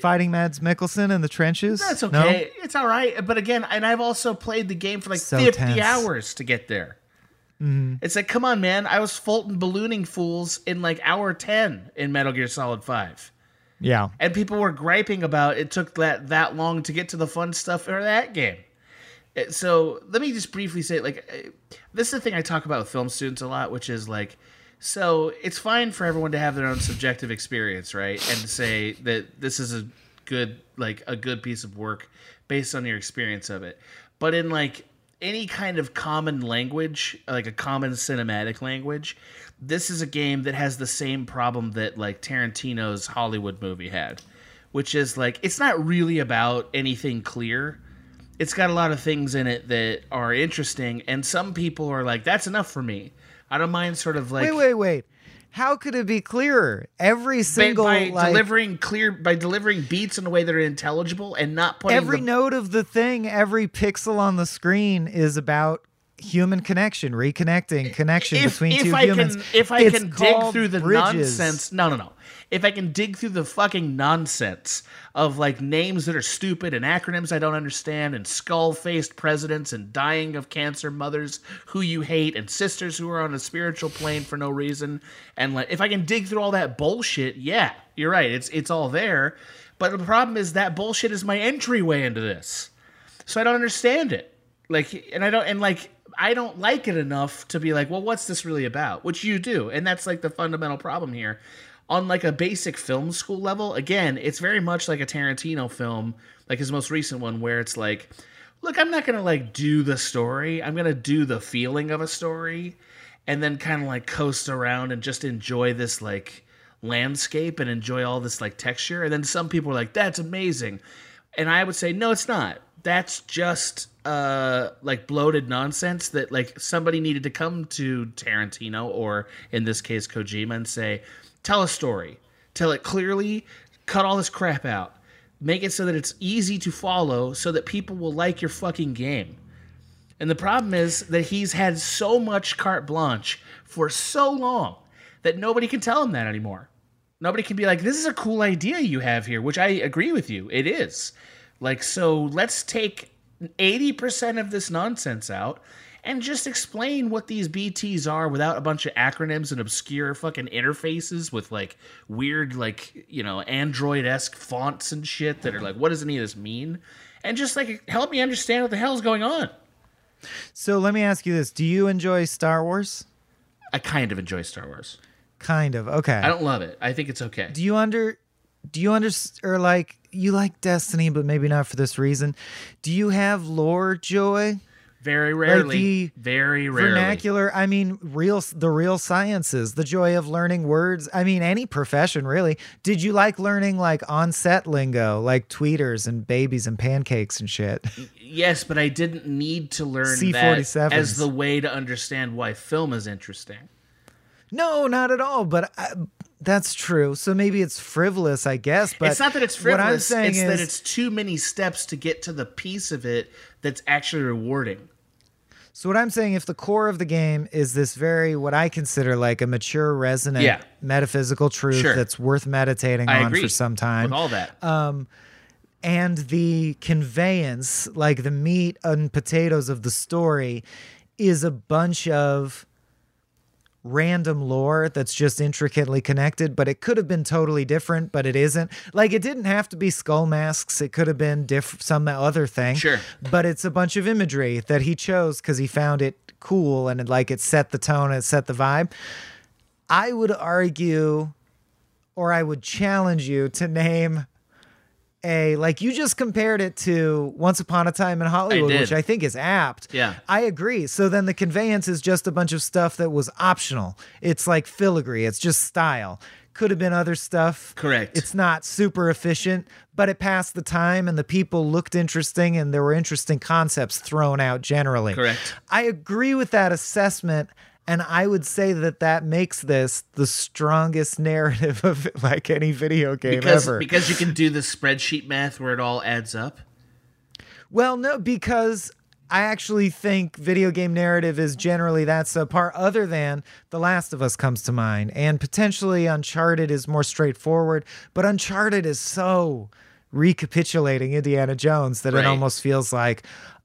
Fighting Mads Mikkelsen in the trenches. that's No? okay. It's all right. But again, and I've also played the game for like So 50 tense. Mm-hmm. hours to get there. It's like, come on, man. I was Fulton ballooning fools in like hour 10 in Metal Gear Solid 5. Yeah. and people were griping about it took that that long to get to the fun stuff or that game. So let me just briefly say, like, uh, this is the thing I talk about with film students a lot, which is like, so it's fine for everyone to have their own subjective experience, right, and to say that this is a good, like, a good piece of work based on your experience of it, but in like any kind of common language, like a common cinematic language, this is a game that has the same problem that like Tarantino's Hollywood movie had, which is like it's not really about anything clear. It's got a lot of things in it that are interesting, and some people are like, "That's enough for me." I don't mind sort of like wait, wait, wait. How could it be clearer? Every by, single by like, delivering clear by delivering beats in a way that are intelligible and not putting every the, note of the thing, every pixel on the screen is about human connection, reconnecting, connection if, between if two I humans. Can, if I It's can dig through the bridges. nonsense, no, no, no. If I can dig through the fucking nonsense of like names that are stupid and acronyms I don't understand and skull faced presidents and dying of cancer mothers who you hate and sisters who are on a spiritual plane for no reason, and like if I can dig through all that bullshit, yeah, you're right. It's it's all there. But the problem is that bullshit is my entryway into this. So I don't understand it. Like and I don't and like I don't like it enough to be like, well, what's this really about? Which you do. And that's like the fundamental problem here. On like a basic film school level, again, it's very much like a Tarantino film, like his most recent one, where it's like, look, I'm not gonna like do the story. I'm gonna do the feeling of a story and then kind of like coast around and just enjoy this like landscape and enjoy all this like texture. And then some people are like, that's amazing. And I would say, no, it's not. That's just uh like bloated nonsense that like somebody needed to come to Tarantino or in this case Kojima and say, tell a story. Tell it clearly, cut all this crap out. Make it so that it's easy to follow so that people will like your fucking game. And the problem is that he's had so much carte blanche for so long that nobody can tell him that anymore. Nobody can be like, this is a cool idea you have here, which I agree with you. It is. Like, so let's take 80% of this nonsense out and just explain what these BTs are without a bunch of acronyms and obscure fucking interfaces with like weird, like, you know, Android esque fonts and shit that are like, what does any of this mean? And just like help me understand what the hell's going on. So let me ask you this: Do you enjoy Star Wars? I kind of enjoy Star Wars. Kind of. Okay. I don't love it. I think it's okay. Do you under? Do you understand? Or like you like Destiny, but maybe not for this reason. Do you have lore joy? Very rarely. the very rarely. vernacular i mean real the real sciences the joy of learning words i mean any profession really did you like learning like on-set lingo like tweeters and babies and pancakes and shit Yes, but I didn't need to learn C-47s. as the way to understand why film is interesting. no not at all but I, that's true so maybe it's frivolous i guess but it's not that it's frivolous. what i'm saying It's is that it's too many steps to get to the piece of it that's actually rewarding. So what I'm saying, if the core of the game is this very what I consider like a mature, resonant, Yeah. metaphysical truth Sure. that's worth meditating I on agree for some time, with all that. Um, and the conveyance, like the meat and potatoes of the story, is a bunch of random lore that's just intricately connected, but it could have been totally different, but it isn't. Like it didn't have to be skull masks. It could have been diff- some other thing. Sure. But it's a bunch of imagery that he chose because he found it cool and it, like it set the tone and it set the vibe. I would argue or I would challenge you to name a like you just compared it to Once Upon a Time in Hollywood, did. which I think is apt. Yeah. I agree. So then the conveyance is just a bunch of stuff that was optional. It's like filigree, it's just style. Could have been other stuff. Correct. It's not super efficient, but it passed the time and the people looked interesting and there were interesting concepts thrown out generally. Correct. I agree with that assessment. And I would say that that makes this the strongest narrative of [LAUGHS] like any video game Because ever. because you can do the spreadsheet math where it all adds up. Well, no, because I actually think video game narrative is generally that's a part other than The Last of Us comes to mind. And potentially Uncharted is more straightforward, but Uncharted is so recapitulating Indiana Jones that Right. it almost feels like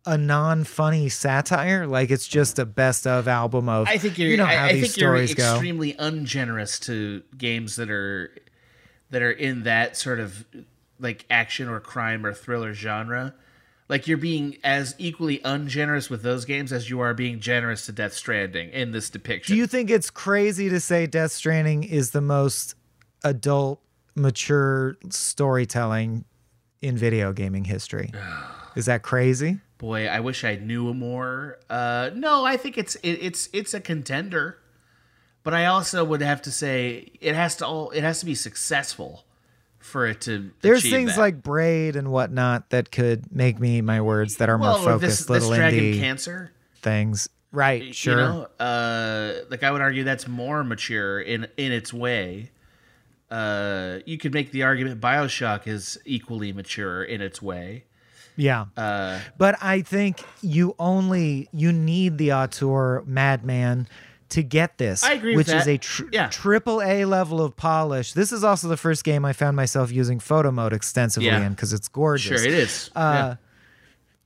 a non-funny satire like it's just a best of album of I think you're. you know I, how I these think you're stories go extremely ungenerous to games that are that are in that sort of like action or crime or thriller genre. Like you're being as equally ungenerous with those games as you are being generous to Death Stranding in this depiction. Do you think it's crazy to say Death Stranding is the most adult, mature storytelling in video gaming history? [SIGHS] Is that crazy? Boy, I wish I knew more. Uh, no, I think it's it, it's it's a contender, but I also would have to say it has to all it has to be successful for it to. There's things that. like Braid and whatnot that could make me my words that are well, more or this, focused, little this dragon indie cancer. things. Right, sure. You know, uh, like I would argue that's more mature in in its way. Uh, you could make the argument Bioshock is equally mature in its way. Yeah. Uh, but I think you only you need the auteur madman to get this. I agree which is a tr- Yeah. triple A level of polish. This is also the first game I found myself using photo mode extensively Yeah. in because it's gorgeous. sure, it is. Uh,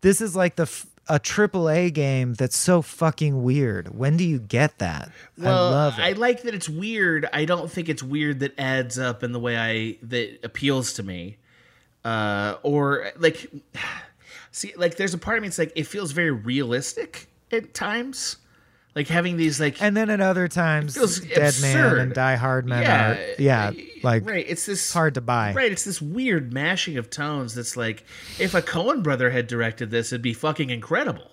This is like the f- a triple A game that's so fucking weird. When do you get that? Well, I love it. I like that it's weird. I don't think it's weird that adds up in the way I that appeals to me. Uh, or like, [SIGHS] see, like there's a part of me. It's like it feels very realistic at times, like having these like And then at other times, Deadman and Die-Hardman yeah, are yeah, like right. It's this hard to buy. Right, it's this weird mashing of tones that's like if a Coen brother had directed this, it'd be fucking incredible.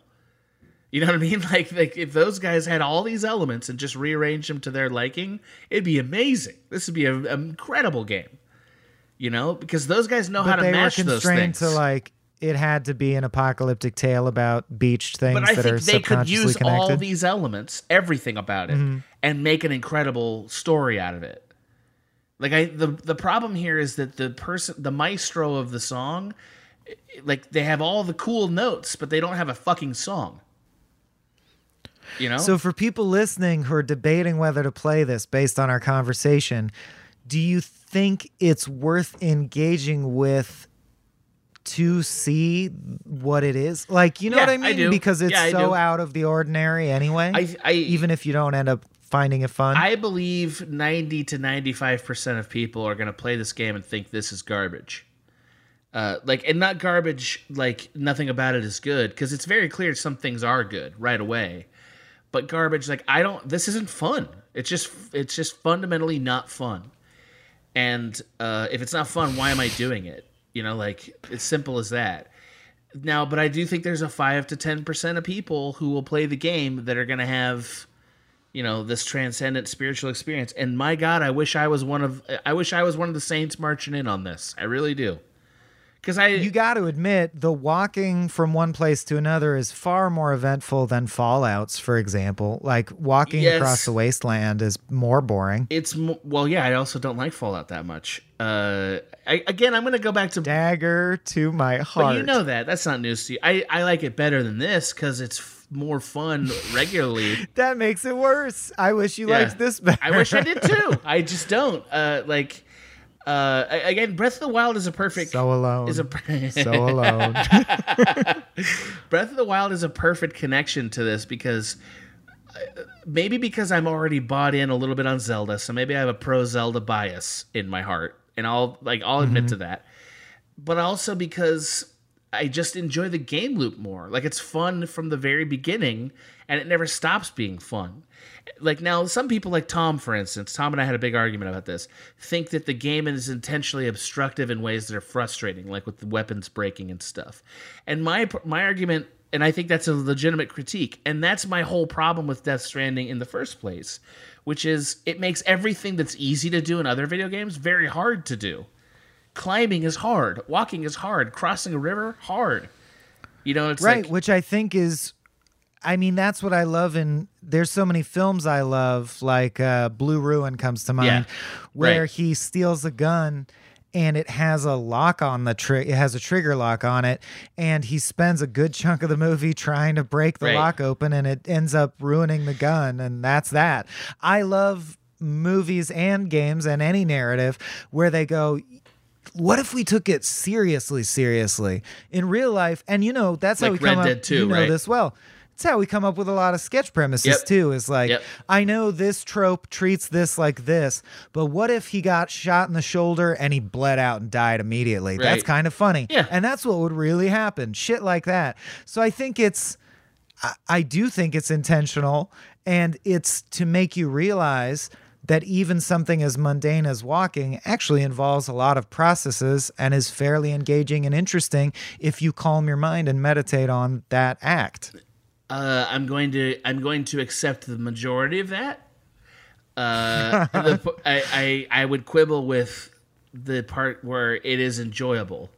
You know what I mean? [LAUGHS] Like like if those guys had all these elements and just rearranged them to their liking, it'd be amazing. This would be an incredible game. You know, because those guys know how But to they were mash those constrained things. to like it had to be an apocalyptic tale about beached things but I that are think they could use connected. all these elements, everything about it, Mm-hmm. and make an incredible story out of it. Like I, the the problem here is that the person, the maestro of the song, like they have all the cool notes, but they don't have a fucking song. You know. So for people listening who are debating whether to play this based on our conversation, do you think it's worth engaging with to see what it is? Like, you know Yeah, what I I mean? do. Because it's Yeah, so do. out of the ordinary anyway. I- I- even if you don't end up finding it fun. I believe 90 to 95% of people are going to play this game and think this is garbage. Uh, like, and not garbage, like nothing about it is good, because it's very clear some things are good right away. But garbage, like, I don't, this isn't fun. It's just, it's just fundamentally not fun. And uh, if it's not fun, why am I doing it? You know, like, it's simple as that. Now, but I do think there's a 5 to 10% of people who will play the game that are going to have you know this transcendent spiritual experience and my god i wish i was one of i wish i was one of the saints marching in on this i really do because i you got to admit, the walking from one place to another is far more eventful than Fallout's, for example. Like walking Yes. across the wasteland is more boring. it's mo- well yeah i also don't like fallout that much uh I, again i'm gonna go back to Dagger to my heart. but you know that that's not news to you i i like it better than this because it's f- more fun regularly [LAUGHS] That makes it worse. I wish you Yeah. liked this better. I wish I did too. [LAUGHS] I just don't. Uh, like, uh, again, Breath of the Wild is a perfect. So alone. Is a so alone. [LAUGHS] Breath of the Wild is a perfect connection to this because uh, maybe because I'm already bought in a little bit on Zelda, so maybe I have a pro Zelda bias in my heart, and I'll like I'll admit to that. But also because I just enjoy the game loop more. Like it's fun from the very beginning, and it never stops being fun. Like now, some people like Tom, for instance, Tom and I had a big argument about this. Think that the game is intentionally obstructive in ways that are frustrating, like with the weapons breaking and stuff. And my my argument, and I think that's a legitimate critique, and that's my whole problem with Death Stranding in the first place, which is it makes everything that's easy to do in other video games very hard to do climbing is hard walking is hard crossing a river hard you know it's right, like which I think is I mean, that's what I love in there's so many films I love, like uh Blue Ruin comes to mind, where right. he steals a gun and it has a lock on the tri- it has a trigger lock on it and he spends a good chunk of the movie trying to break the Right. lock open and it ends up ruining the gun and that's that. I love movies and games and any narrative where they go what if we took it seriously seriously in real life and you know that's how Like we come Red up Dead 2, you know right? this well it's how we come up with a lot of sketch premises Yep. too is like Yep. i know this trope treats this like this but what if he got shot in the shoulder and he bled out and died immediately that's kind of funny Yeah. and that's what would really happen shit like that so i think it's I, I do think it's intentional and it's to make you realize that even something as mundane as walking actually involves a lot of processes and is fairly engaging and interesting if you calm your mind and meditate on that act. uh, i'm going to i'm going to accept the majority of that uh, the, I, I i would quibble with the part where it is enjoyable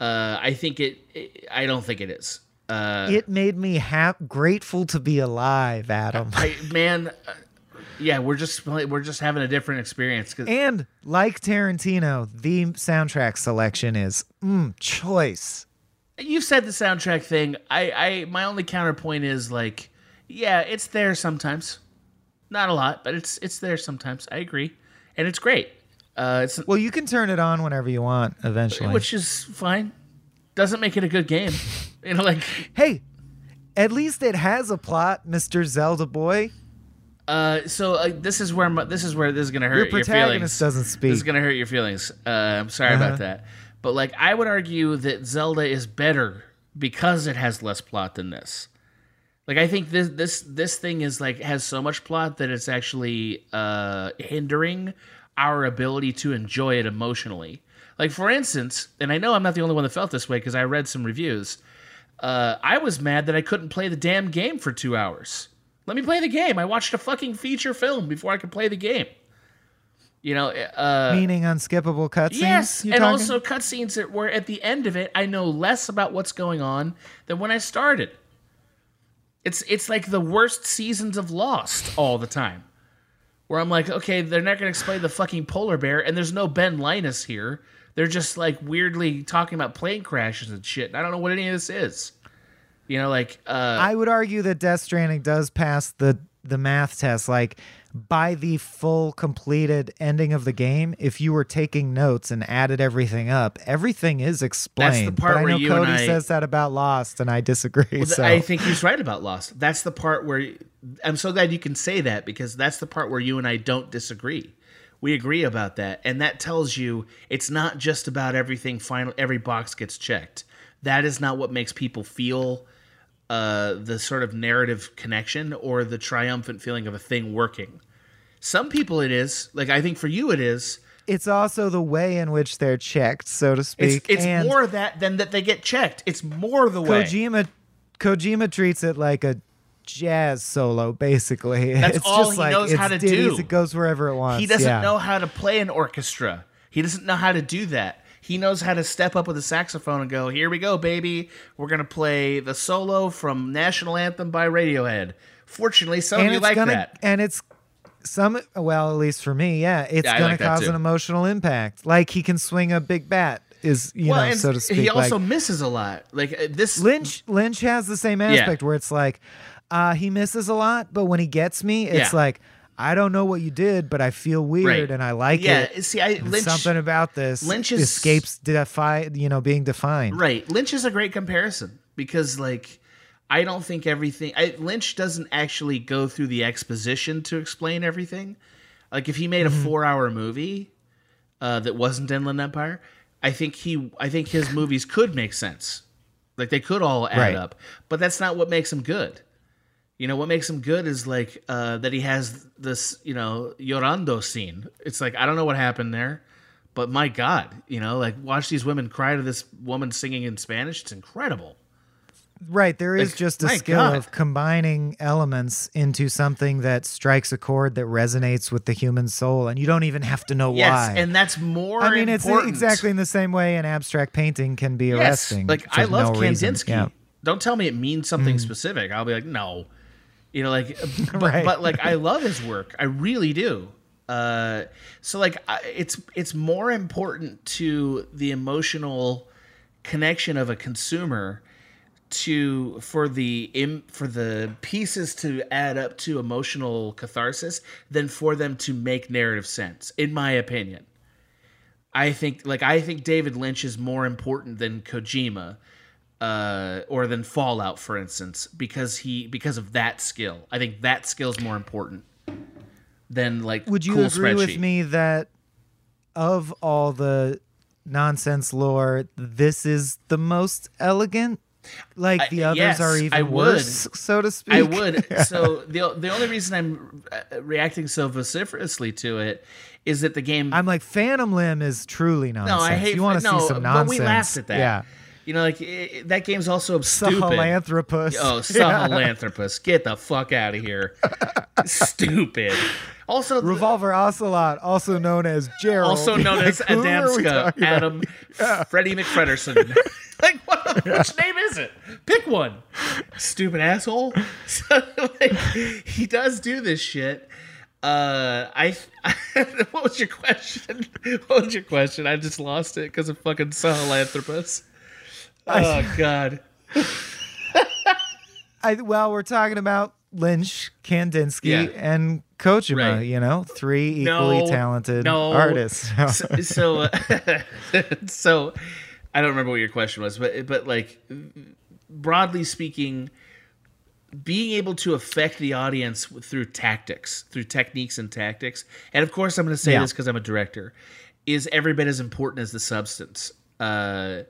uh, i think it, it i don't think it is uh, It made me ha- grateful to be alive, Adam. I, man uh, yeah we're just we're just having a different experience 'cause- And like Tarantino, the soundtrack selection is mm, choice. you said the soundtrack thing. I, I my only counterpoint is like, yeah, it's there sometimes, not a lot, but it's it's there sometimes. I agree, and it's great. Uh, it's Well, you can turn it on whenever you want eventually. which is fine. Doesn't make it a good game, [LAUGHS] you know. Like, hey, at least it has a plot, Mr. Zelda boy. Uh, so uh, this is where my, this is where this is gonna hurt Your your, protagonist feelings. doesn't speak. This is gonna hurt your feelings. Uh, I'm sorry about Uh-huh. that, But like I would argue that Zelda is better because it has less plot than this. Like I think this this this thing is like has so much plot that it's actually uh hindering our ability to enjoy it emotionally. Like for instance, and I know I'm not the only one that felt this way because I read some reviews. Uh, I was mad that I couldn't play the damn game for two hours. Let me play the game. I watched a fucking feature film before I could play the game. You know, uh, Meaning unskippable cutscenes. yes, and talking? also cutscenes that were at the end of it. I know less about what's going on than when I started. It's it's like the worst seasons of Lost all the time, where I'm like, okay, they're not going to explain the fucking polar bear, and there's no Ben Linus here. They're just like weirdly talking about plane crashes and shit. I don't know what any of this is. You know, like uh, I would argue that Death Stranding does pass the the math test. Like by the full completed ending of the game, if you were taking notes and added everything up, everything is explained. the part but I where know you Cody I- says that about Lost, and I disagree. Well, so I think he's right about Lost. That's the part where I'm so glad you can say that because that's the part where you and I don't disagree. We agree about that, and that tells you it's not just about everything. Final, every box gets checked. That is not what makes people feel uh, the sort of narrative connection or the triumphant feeling of a thing working. Some people it is. Like I think for you it is. it's also the way in which they're checked, so to It's speak. it's and more that than that they get checked. It's more the way. Kojima Kojima treats it like a jazz solo, basically. That's it's all just he like knows it's how to ditties, do. It goes wherever it wants. He doesn't yeah. know how to play an orchestra. He doesn't know how to do that. He knows how to step up with a saxophone and go, "Here we go, baby. We're gonna play the solo from National Anthem by Radiohead." Fortunately, some of and you it's like gonna that. and it's some well at least for me yeah it's Yeah, gonna like cause an emotional impact like he can swing a big bat is you well, know so to speak he also like misses a lot. Like uh, this, lynch lynch has the same aspect where it's like uh he misses a lot but when he gets me it's Yeah. like i don't know what you did but i feel weird Right. and i like yeah. it Yeah, See, I Lynch. something about this Lynch is- escapes defy you know being defined Right. Lynch is a great comparison because, like, I don't think everything. I, Lynch doesn't actually go through the exposition to explain everything. Like, if he made a four-hour movie uh, that wasn't Inland Empire, I think he, I think his movies could make sense. Like, they could all add Right. up, but that's not what makes him good. You know what makes him good is like uh, that he has this, you know, llorando scene. It's like I don't know what happened there, but my God, you know, like watch these women cry to this woman singing in Spanish. It's incredible. Right, there is Like, just a skill God. of combining elements into something that strikes a chord that resonates with the human soul, and you don't even have to know Yes, why. and that's more. I mean, it's exactly in the same way an abstract painting can be yes. arresting. Like I love no. Kandinsky. Yeah. Mm. Don't tell me it means something specific. I'll be like, no, you know, like, [LAUGHS] but, Right. but like I love his work. I really do. Uh, so like I, it's it's more important to the emotional connection of a consumer to for the Im, for the pieces to add up to emotional catharsis than for them to make narrative sense in my opinion i think like i think david lynch is more important than kojima uh, or than fallout for instance because he because of that skill i think that skill is more important than like Would you cool agree with me that of all the nonsense lore, this is the most elegant? Like I- the others yes, are I even would. worse, so to speak. I would. [LAUGHS] So the the only reason I'm uh, reacting so vociferously to it is that the game. I'm like Phantom Limb is truly nonsense. no. I hate. You want to no, see some nonsense? but we laughed at that. Yeah. You know, like it, that game's also stupid. Sahelanthropus. Oh, [LAUGHS] Yeah. Sahelanthropus, get the fuck out of here! [LAUGHS] stupid. Also, Revolver Ocelot, also known as Gerald. also [LAUGHS] known as Like, Adamska? Adam Freddie McFredderson. like, what, which name is it? Pick one. Stupid asshole. So, like, he does do this shit. Uh, I. what was your question? What was your question? I just lost it because of fucking Sahelanthropus. Oh God. [LAUGHS] I, well, we're talking about Lynch, Kandinsky, Yeah. and Kojima. Right. You know, three equally No, talented no. artists. [LAUGHS] so so, uh, [LAUGHS] so I don't remember what your question was, but but like broadly speaking, being able to affect the audience through tactics, through techniques and tactics, and of course I'm going to say Yeah. this because I'm a director, is every bit as important as the substance. uh,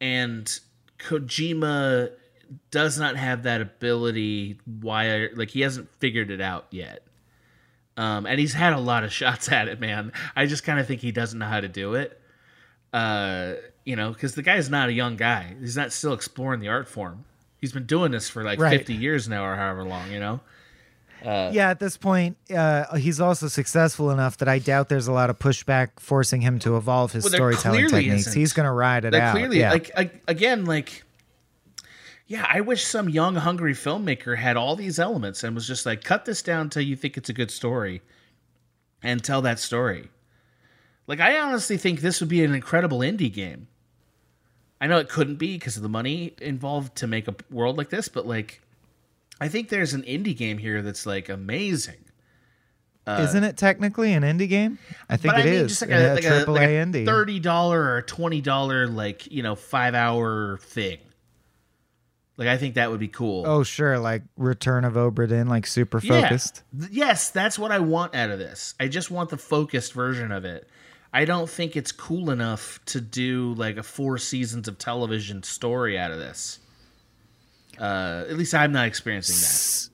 and Kojima does not have that ability. Why? Like he hasn't figured it out yet. Um, and he's had a lot of [LAUGHS] shots at it, man. I just kind of think he doesn't know how to do it. Uh, you know, because the guy's not a young guy. He's not still exploring the art form. He's been doing this for like Right. 50 years now or however long, you know? Yeah, at this point, uh, he's also successful enough that I doubt there's a lot of pushback forcing him to evolve his Well, storytelling techniques. isn't. He's going to ride it Like out. clearly, yeah. like I, again, like yeah, I wish some young, hungry filmmaker had all these elements and was just like, cut this down until you think it's a good story, and tell that story. Like, I honestly think this would be an incredible indie game. I know it couldn't be because of the money involved to make a world like this, but like, I think there's an indie game here that's like amazing. Isn't it technically an indie game? I think uh, it I is. just like a, a, like a, triple like A indie. thirty dollar or twenty dollar like you know five hour thing. Like I think that would be cool. Oh, sure. Like Return of Obra Dinn, like super focused. Th- Yes, that's what I want out of this. I just want the focused version of it. I don't think it's cool enough to do like a four seasons of television story out of this. Uh, at least I'm not experiencing that.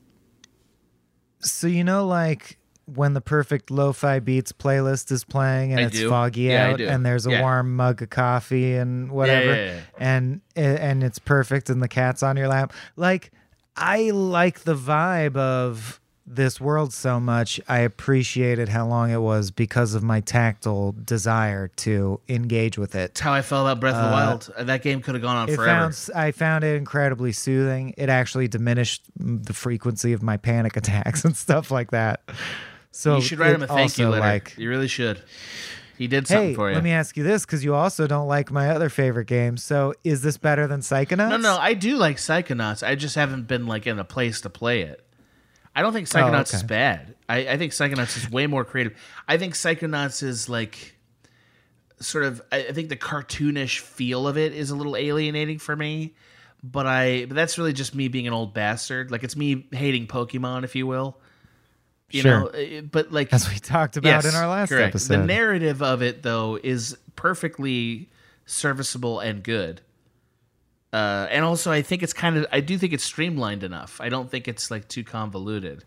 So, you know, like when the perfect lo fi beats playlist is playing and I it's do. foggy Yeah, out and there's a Yeah. warm mug of coffee and whatever yeah. and and it's perfect and the cat's on your lap like i like the vibe of this world so much i appreciated how long it was because of my tactile desire to engage with it That's how I felt about Breath of the Wild. Uh, That game could have gone on forever. found I found it incredibly soothing. It actually diminished the frequency of my panic [LAUGHS] attacks and stuff like that. So you should write him a thank you letter. Like, you really should. He did something hey, for you. let me ask you this because you also don't like my other favorite game. So is this better than Psychonauts? No, no, I do like Psychonauts. I just haven't been like in a place to play it. I don't think Psychonauts is Oh, okay. bad. I, I think Psychonauts is way more creative. I think Psychonauts is like sort of. I, I think the cartoonish feel of it is a little alienating for me. But I, but that's really just me being an old bastard. Like it's me hating Pokemon, if you will. You Sure. know, uh, but like as we talked about in our last correct. episode. The narrative of it, though, is perfectly serviceable and good. Uh, and also, I think it's kind of, I do think it's streamlined enough. I don't think it's like too convoluted.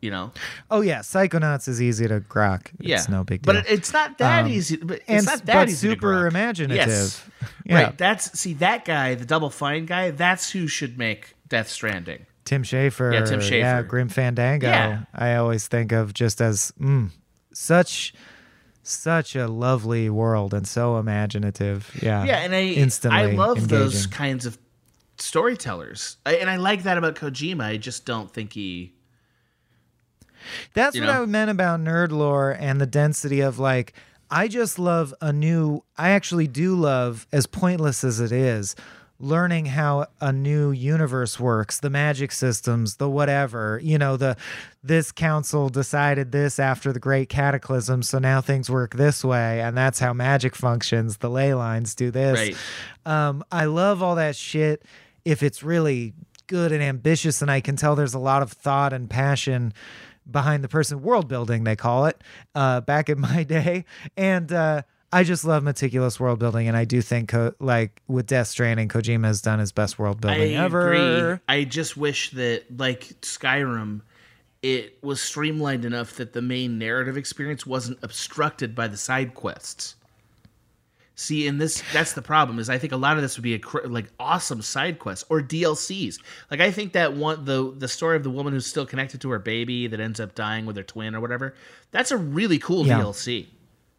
You know, oh yeah, Psychonauts is easy to grok. It's yeah, no big deal. But it's not that Um, easy. But it's not that easy. to super imaginative. Yes. [LAUGHS] Yeah. Right. That's see that guy, the Double Fine guy. That's who should make Death Stranding. Tim Schafer. Yeah, Tim Yeah, Grim Fandango. Yeah. I always think of just as mm, such such a lovely world and so imaginative. Yeah. Yeah, and I instantly I love those kinds of storytellers, I, and I like that about Kojima. I just don't think he. That's what know? I meant about nerd lore and the density of like I just love a new I actually do love as pointless as it is learning how a new universe works, the magic systems, the whatever. You know, the this council decided this after the great cataclysm, so now things work this way and that's how magic functions. The ley lines do this. Right. Um, I love all that shit if it's really good and ambitious, and I can tell there's a lot of thought and passion behind the person. World building, they call it, uh, back in [LAUGHS] my day. And uh, I just love meticulous world building, and I do think, Ko- like with Death Stranding, Kojima has done his best world building I ever. agree. I just wish that, like Skyrim, it was streamlined enough that the main narrative experience wasn't obstructed by the side quests. See, in this, that's the problem. Is I think a lot of this would be a cr- like awesome side quests or DLCs. Like I think that one, the the story of the woman who's still connected to her baby that ends up dying with her twin or whatever. That's a really cool Yeah. DLC,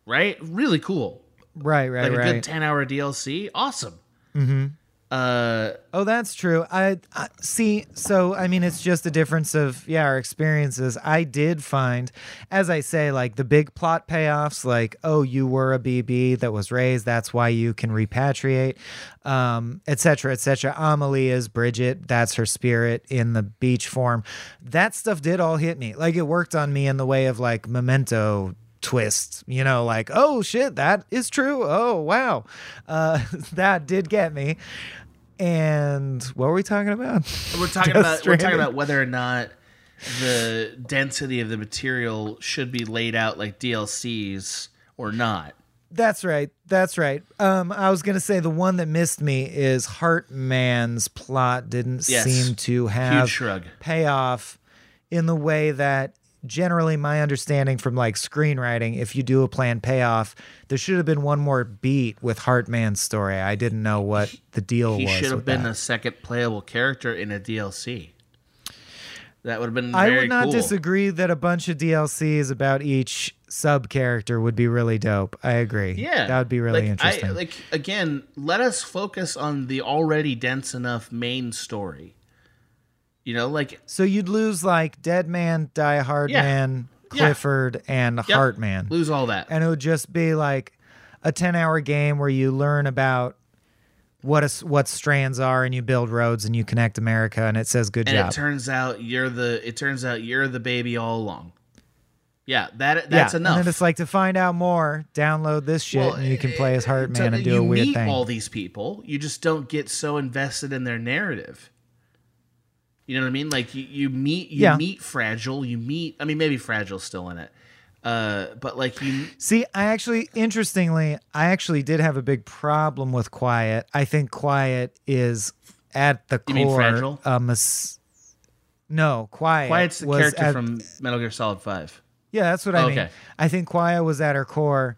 right? Really cool. Right, right, Like a good ten hour DLC. Awesome. Mm-hmm. Uh, Oh, that's true. I, I see. So, I mean, it's just a difference of yeah, our experiences. I did find, as I say, like the big plot payoffs, like oh, you were a BB that was raised, that's why you can repatriate, um, etc., cetera, et cetera. Amelie is Bridget, that's her spirit in the beach form. That stuff did all hit me. Like it worked on me in the way of like Memento twist you know like oh shit that is true oh wow uh [LAUGHS] that did get me and what were we talking about? We're talking about we're talking about whether or not the density of the material should be laid out like DLCs or not. That's right. That's right. Um, I was gonna say the one that missed me is Heartman's plot didn't Yes. seem to have shrug. payoff in the way that generally my understanding from like screenwriting, if you do a planned payoff, there should have been one more beat with Heartman's story. I didn't know what the deal He was. should have been that. a second playable character in a DLC. That would have been I would not cool. disagree that a bunch of DLCs about each sub character would be really dope. I agree. Yeah, that would be really like, interesting. I, like again, let us focus on the already dense enough main story. You know, like so you'd lose like Deadman, Die Hard Yeah. Man, Yeah. Clifford, and yep, Heartman, lose all that. and it would just be like a ten-hour game where you learn about what what strands are, and you build roads, and you connect America, and it says good and job. it turns out you're the it turns out you're the baby all along. Yeah, that that's yeah, enough. And then it's like to find out more, download this shit, Well, and you can play as uh, Heartman and do a weird meet all these people, you just don't get so invested in their narrative. You know what I mean? Like you, you meet you Yeah. meet fragile, you meet I mean maybe fragile's still in it. Uh but like you See, I actually, interestingly, I actually did have a big problem with Quiet. I think Quiet is at the You core. mean Fragile? A mis- no, Quiet. Quiet's the character at- from Metal Gear Solid 5. Yeah, that's what I mean. Okay. I think Quiet was at her core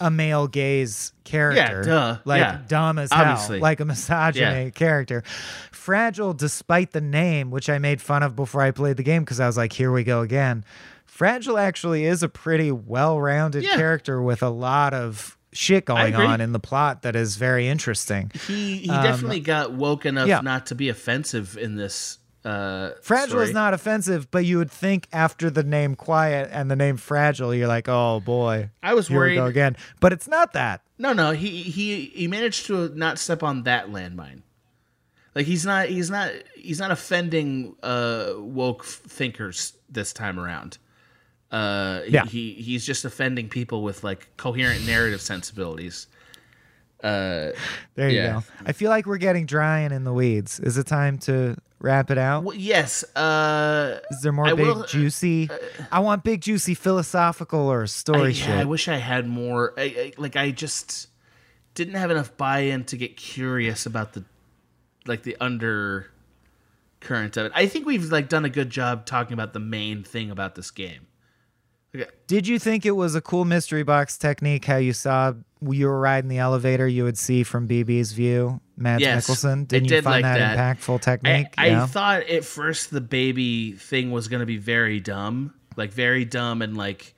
a male gaze character. duh, Like yeah. dumb as Obviously. hell. Like a misogyny Yeah. character. Fragile, despite the name, which I made fun of before I played the game because I was like, here we go again. Fragile actually is a pretty well rounded Yeah. character with a lot of shit going on in the plot that is very interesting. He he definitely got woke enough Um, yeah. not to be offensive in this uh Fragile story. is not offensive, but you would think after the name Quiet and the name Fragile, you're like, oh boy. I was here we go worried- again. But it's not that. No, no, he he he managed to not step on that landmine. Like he's not he's not he's not offending uh woke thinkers this time around. Uh he- Yeah. he he's just offending people with like coherent narrative sensibilities. Uh There you Yeah. go. I feel like we're getting dry and in the weeds. Is it time to wrap it out? well, yes, uh Is there more I big will- uh, juicy? I want big juicy philosophical or I, story yeah, shit. I wish I had more I, I like I just didn't have enough buy-in to get curious about the like the under current of it. I think we've like done a good job talking about the main thing about this game. Okay. Did you think it was a cool mystery box technique? How you saw you were riding the elevator, you would see from BB's view, Mads Yes, Mikkelsen. Didn't you find like that, that. impactful technique? I yeah. thought at first the baby thing was gonna be very dumb, like very dumb and like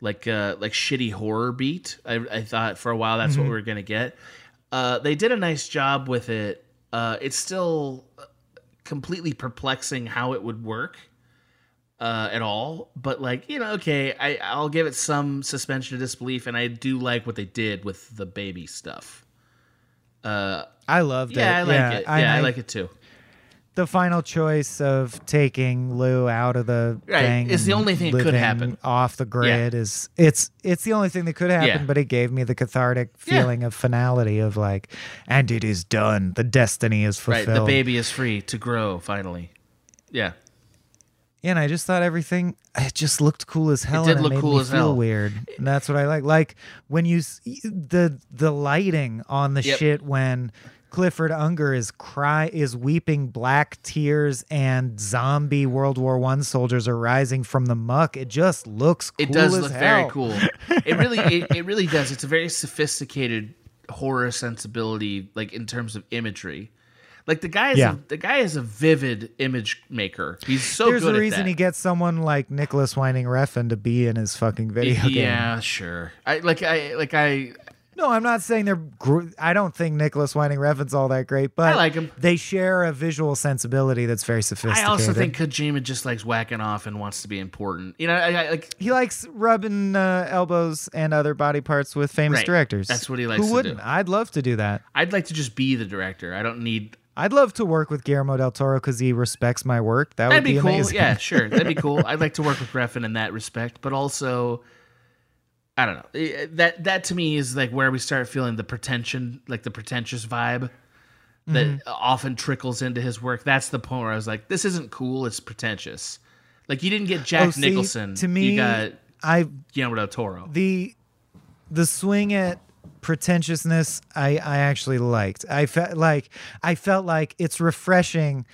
like uh like shitty horror beat. I, I thought for a while that's Mm-hmm. what we were gonna get. Uh, they did a nice job with it. Uh, it's still completely perplexing how it would work uh, at all, but like you know, okay, I I'll give it some suspension of disbelief, and I do like what they did with the baby stuff. Uh, I loved yeah, it. I like yeah, it. Yeah, I, like it too. the final choice of taking Lou out of the Right, thing it's the only thing that could happen. off the grid is it's it's the only thing that could happen Yeah. but it gave me the cathartic Yeah. feeling of finality of like and it is done the destiny is Right, fulfilled the baby is free to grow finally. Yeah, and I just thought everything it just looked cool as hell did and it look made cool me as feel hell. weird and that's what I like like when you s- the the lighting on the Yep. shit when Clifford Unger is cry is weeping black tears and zombie World War One soldiers are rising from the muck. It just looks cool it does as look hell. very cool. [LAUGHS] It really, it, it really does. It's a very sophisticated horror sensibility, like in terms of imagery. Like the guy is Yeah. a, the guy is a vivid image maker. He's so There's good a at reason he gets someone like Nicolas Winding Refn to be in his fucking video game. yeah, sure. I like I like I No, I'm not saying they're. Gr- I don't think Nicolas Winding Refn's all that great, but I like him. They share a visual sensibility that's very sophisticated. I also think Kojima just likes whacking off and wants to be important. You know, I, I like he likes rubbing uh, elbows and other body parts with famous Right. directors. That's what he likes Who do. wouldn't? I'd love to do that. I'd like to just be the director. I don't need I'd love to work with Guillermo del Toro because he respects my work. That That'd would be, be, cool. amazing. Yeah, [LAUGHS] sure. That'd be cool. I'd like to work with Refn in that respect, but also, I don't know. That that to me is like where we start feeling the pretension, like the pretentious vibe that Mm-hmm. often trickles into his work. That's the point where I was like, this isn't cool. It's pretentious. Like you didn't get Jack Oh, see, Nicholson. to me, you got I Guillermo del Toro. the the swing at pretentiousness I, I actually liked. I felt like I felt like it's refreshing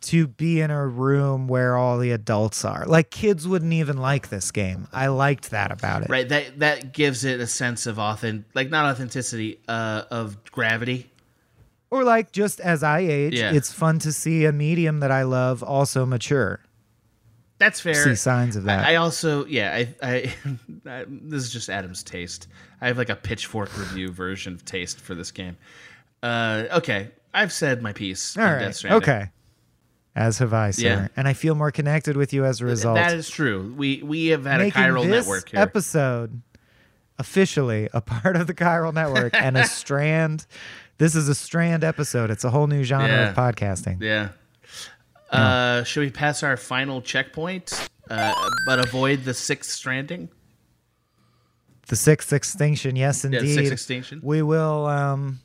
to be in a room where all the adults are. Like kids wouldn't even like this game. I liked that about it. Right. That that gives it a sense of authentic, like not authenticity, uh, of gravity. Or like just as I age, Yeah. it's fun to see a medium that I love also mature. That's fair. See signs of that. I, I also, yeah, I, [LAUGHS] I, this is just Adam's taste. I have like a pitchfork review version of taste for this game. Uh, okay, I've said my piece. All right. Okay. As have I, sir. Yeah. And I feel more connected with you as a result. that is true. We we have had Making a chiral this network here. episode officially a part of the chiral network and a [LAUGHS] strand. This is a strand episode. It's a whole new genre Yeah. of podcasting. yeah. Uh, should we pass our final checkpoint, uh, but avoid the sixth stranding? The sixth extinction, yes, Yeah, indeed. sixth extinction. We will um,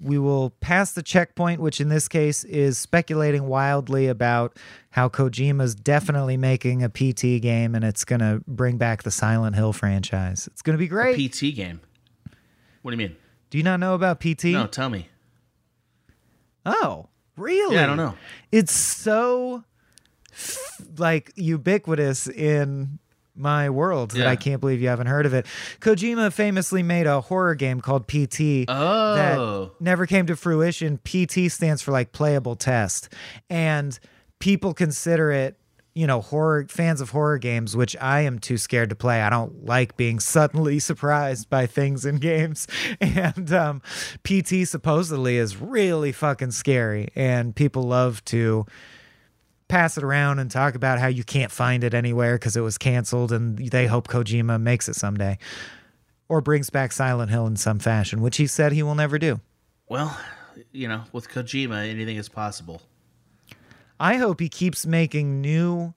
we will pass the checkpoint, which in this case is speculating wildly about how Kojima's definitely making a PT game and it's going to bring back the Silent Hill franchise. It's going to be great. PT game. What do you mean? Do you not know about PT? No, tell me. Oh, really? Yeah, I don't know. It's so like ubiquitous in my world that I can't believe you haven't heard of it. Kojima famously made a horror game called PT Oh. that never came to fruition. PT stands for like playable test. And people consider it you know, horror fans of horror games, which I am too scared to play. I don't like being [LAUGHS] suddenly surprised by things in games. [LAUGHS] And um, PT supposedly is really fucking scary, and people love to pass it around and talk about how you can't find it anywhere because it was canceled, and they hope Kojima makes it someday or brings back Silent Hill in some fashion, which he said he will never do. Well, you know, with Kojima, anything is possible. I hope he keeps making new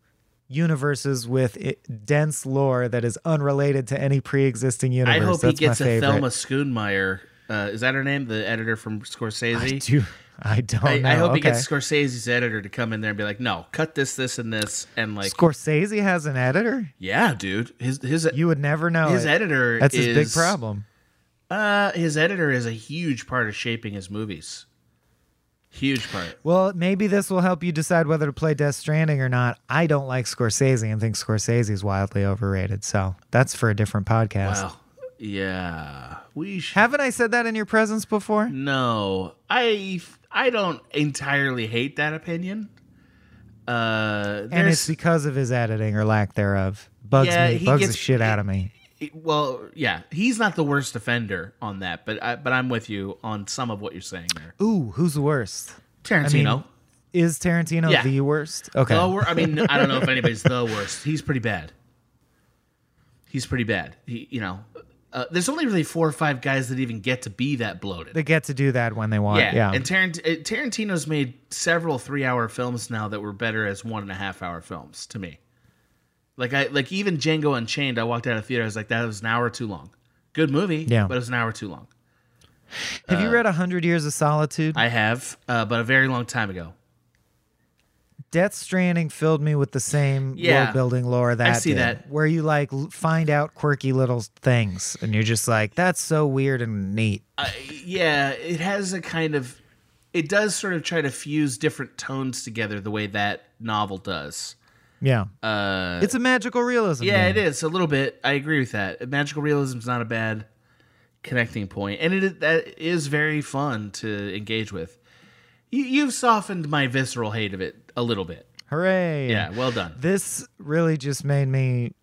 universes with i dense lore that is unrelated to any pre-existing universe. I hope he That's my gets a favorite. Thelma Schoonmaker. Uh, is that her name? The editor from Scorsese. I do. I don't I, know. I hope he gets Scorsese's editor to come in there and be like, "No, cut this, this, and this," and like, Scorsese has an editor. yeah, dude, his his You would never know. his it. editor. That's is, his big problem. Uh, his editor is a huge part of shaping his movies. Huge part. Well, maybe this will help you decide whether to play Death Stranding or not. I don't like Scorsese and think Scorsese is wildly overrated. So that's for a different podcast. Wow. Yeah, we should. Haven't I said that in your presence before? No, I I don't entirely hate that opinion. Uh, And it's because of his editing or lack thereof. Bugs Yeah, me, bugs gets- the shit out of me. Well, yeah, he's not the worst offender on that, but I, but I'm with you on some of what you're saying there. Ooh, who's the worst? Tarantino, Is Tarantino Yeah. the worst? Okay. the wor- I mean, I don't know if [LAUGHS] anybody's the worst. He's pretty bad. He's pretty bad. He, you know, uh, there's only really four or five guys that even get to be that bloated. they get to do that when they want. yeah, Yeah. and Tarant- uh, Tarantino's made several three-hour films now that were better as one and a half-hour films to me. Like I like even Django Unchained. I walked out of theater. I was like, that was an hour too long. Good movie, Yeah. but it was an hour too long. Have you read A Hundred Years of Solitude? I have, uh, but a very long time ago. Death Stranding filled me with the same Yeah. world building lore that I see did, that. where you like find out quirky little things and you're just like, that's so weird and neat. Uh, yeah, it has a kind of. It does sort of try to fuse different tones together the way that novel does. Yeah. Uh, it's a magical realism. yeah, game. it is a little bit. I agree with that. Magical realism is not a bad connecting point, and it that is very fun to engage with. You, you've softened my visceral hate of it a little bit. Hooray. Yeah, well done. This really just made me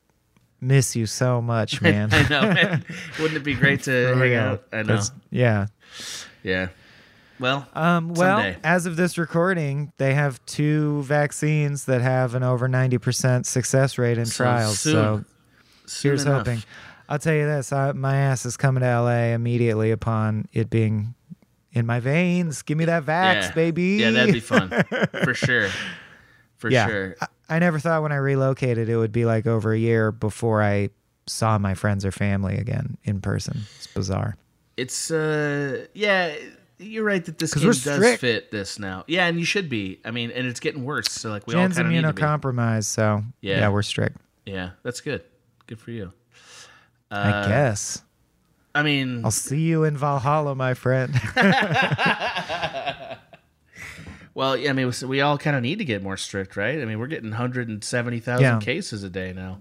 miss you so much, [LAUGHS] man. I know. man. [LAUGHS] Wouldn't it be great to [LAUGHS] hang out? I know. That's- Yeah. Yeah. Well, Um, well, Someday. as of this recording, they have two vaccines that have an over 90% success rate in So trials. soon. So soon here's enough. hoping. I'll tell you this I, my ass is coming to LA immediately upon it being in my veins. Give me that vax, Yeah. baby. Yeah, that'd be fun for [LAUGHS] sure. For yeah. sure. I, I never thought when I relocated it would be like over a year before I saw my friends or family again in person. It's bizarre. It's uh yeah, you're right that this game we're does strict. fit this now. Yeah, and you should be. I mean, and it's getting worse. So like we all Jen's kind of need to be. immunocompromised, so Yeah. yeah, we're strict. Yeah, that's good. Good for you. I uh, guess. I mean, I'll see you in Valhalla, my friend. [LAUGHS] well, yeah, I mean, we all kind of need to get more strict, right? I mean, we're getting 170,000 Yeah. cases a day now.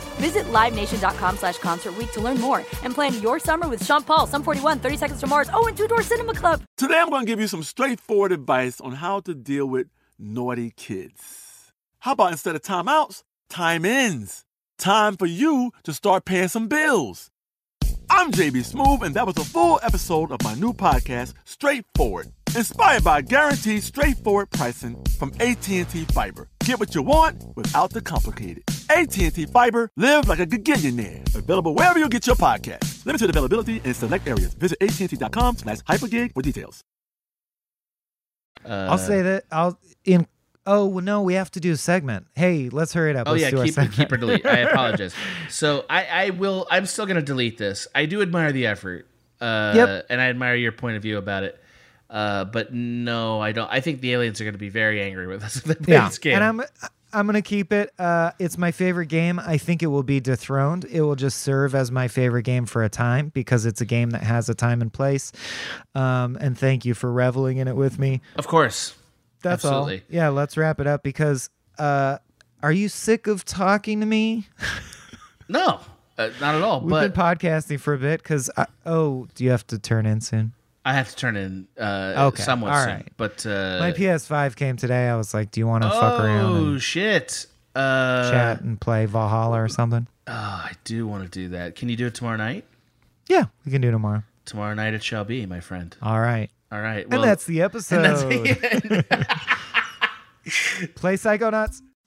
Visit LiveNation.com slash Concert to learn more and plan your summer with Sean Paul, Sum 41, 30 Seconds to Mars, oh, and Two Door Cinema Club. Today, I'm going to give you some straightforward advice on how to deal with naughty kids. How about instead of timeouts, time ins? Time for you to start paying some bills. I'm JB Smoove, and that was a full episode of my new podcast, Straightforward, inspired by guaranteed straightforward pricing from AT&T Fiber. Get what you want without the complicated. AT&T Fiber, live like a gigillionaire. Available wherever you get your podcast. Limited availability in select areas. Visit AT&T.com slash hypergig for details. Uh, I'll say that I'll in. Oh well, no, we have to do a segment. Hey, let's hurry it up. Oh Let's yeah, do our keep segment. keep or [LAUGHS] delete. I apologize. So I, I will. I'm still gonna delete this. I do admire the effort. Uh, Yep. And I admire your point of view about it. Uh, but no, I don't. I think the aliens are gonna be very angry with us if they play yeah, this game. and I'm I'm gonna keep it. Uh, it's my favorite game. I think it will be dethroned. It will just serve as my favorite game for a time because it's a game that has a time and place. Um, and thank you for reveling in it with me. of course. That's Absolutely. all. Yeah, let's wrap it up because. Uh, are you sick of talking to me? No, uh, not at all. We've but been podcasting for a bit because. Oh, do you have to turn in soon? I have to turn in uh, Okay, somewhat all soon. right. But uh, My PS5 came today. I was like, "Do you want to fuck around oh shit! Uh, chat and play Valhalla or something?" Oh, I do want to do that. Can you do it tomorrow night? Yeah, we can do tomorrow. Tomorrow night it shall be, my friend. All right. All right. and that's the episode. and that's [LAUGHS] the Play Psychonauts.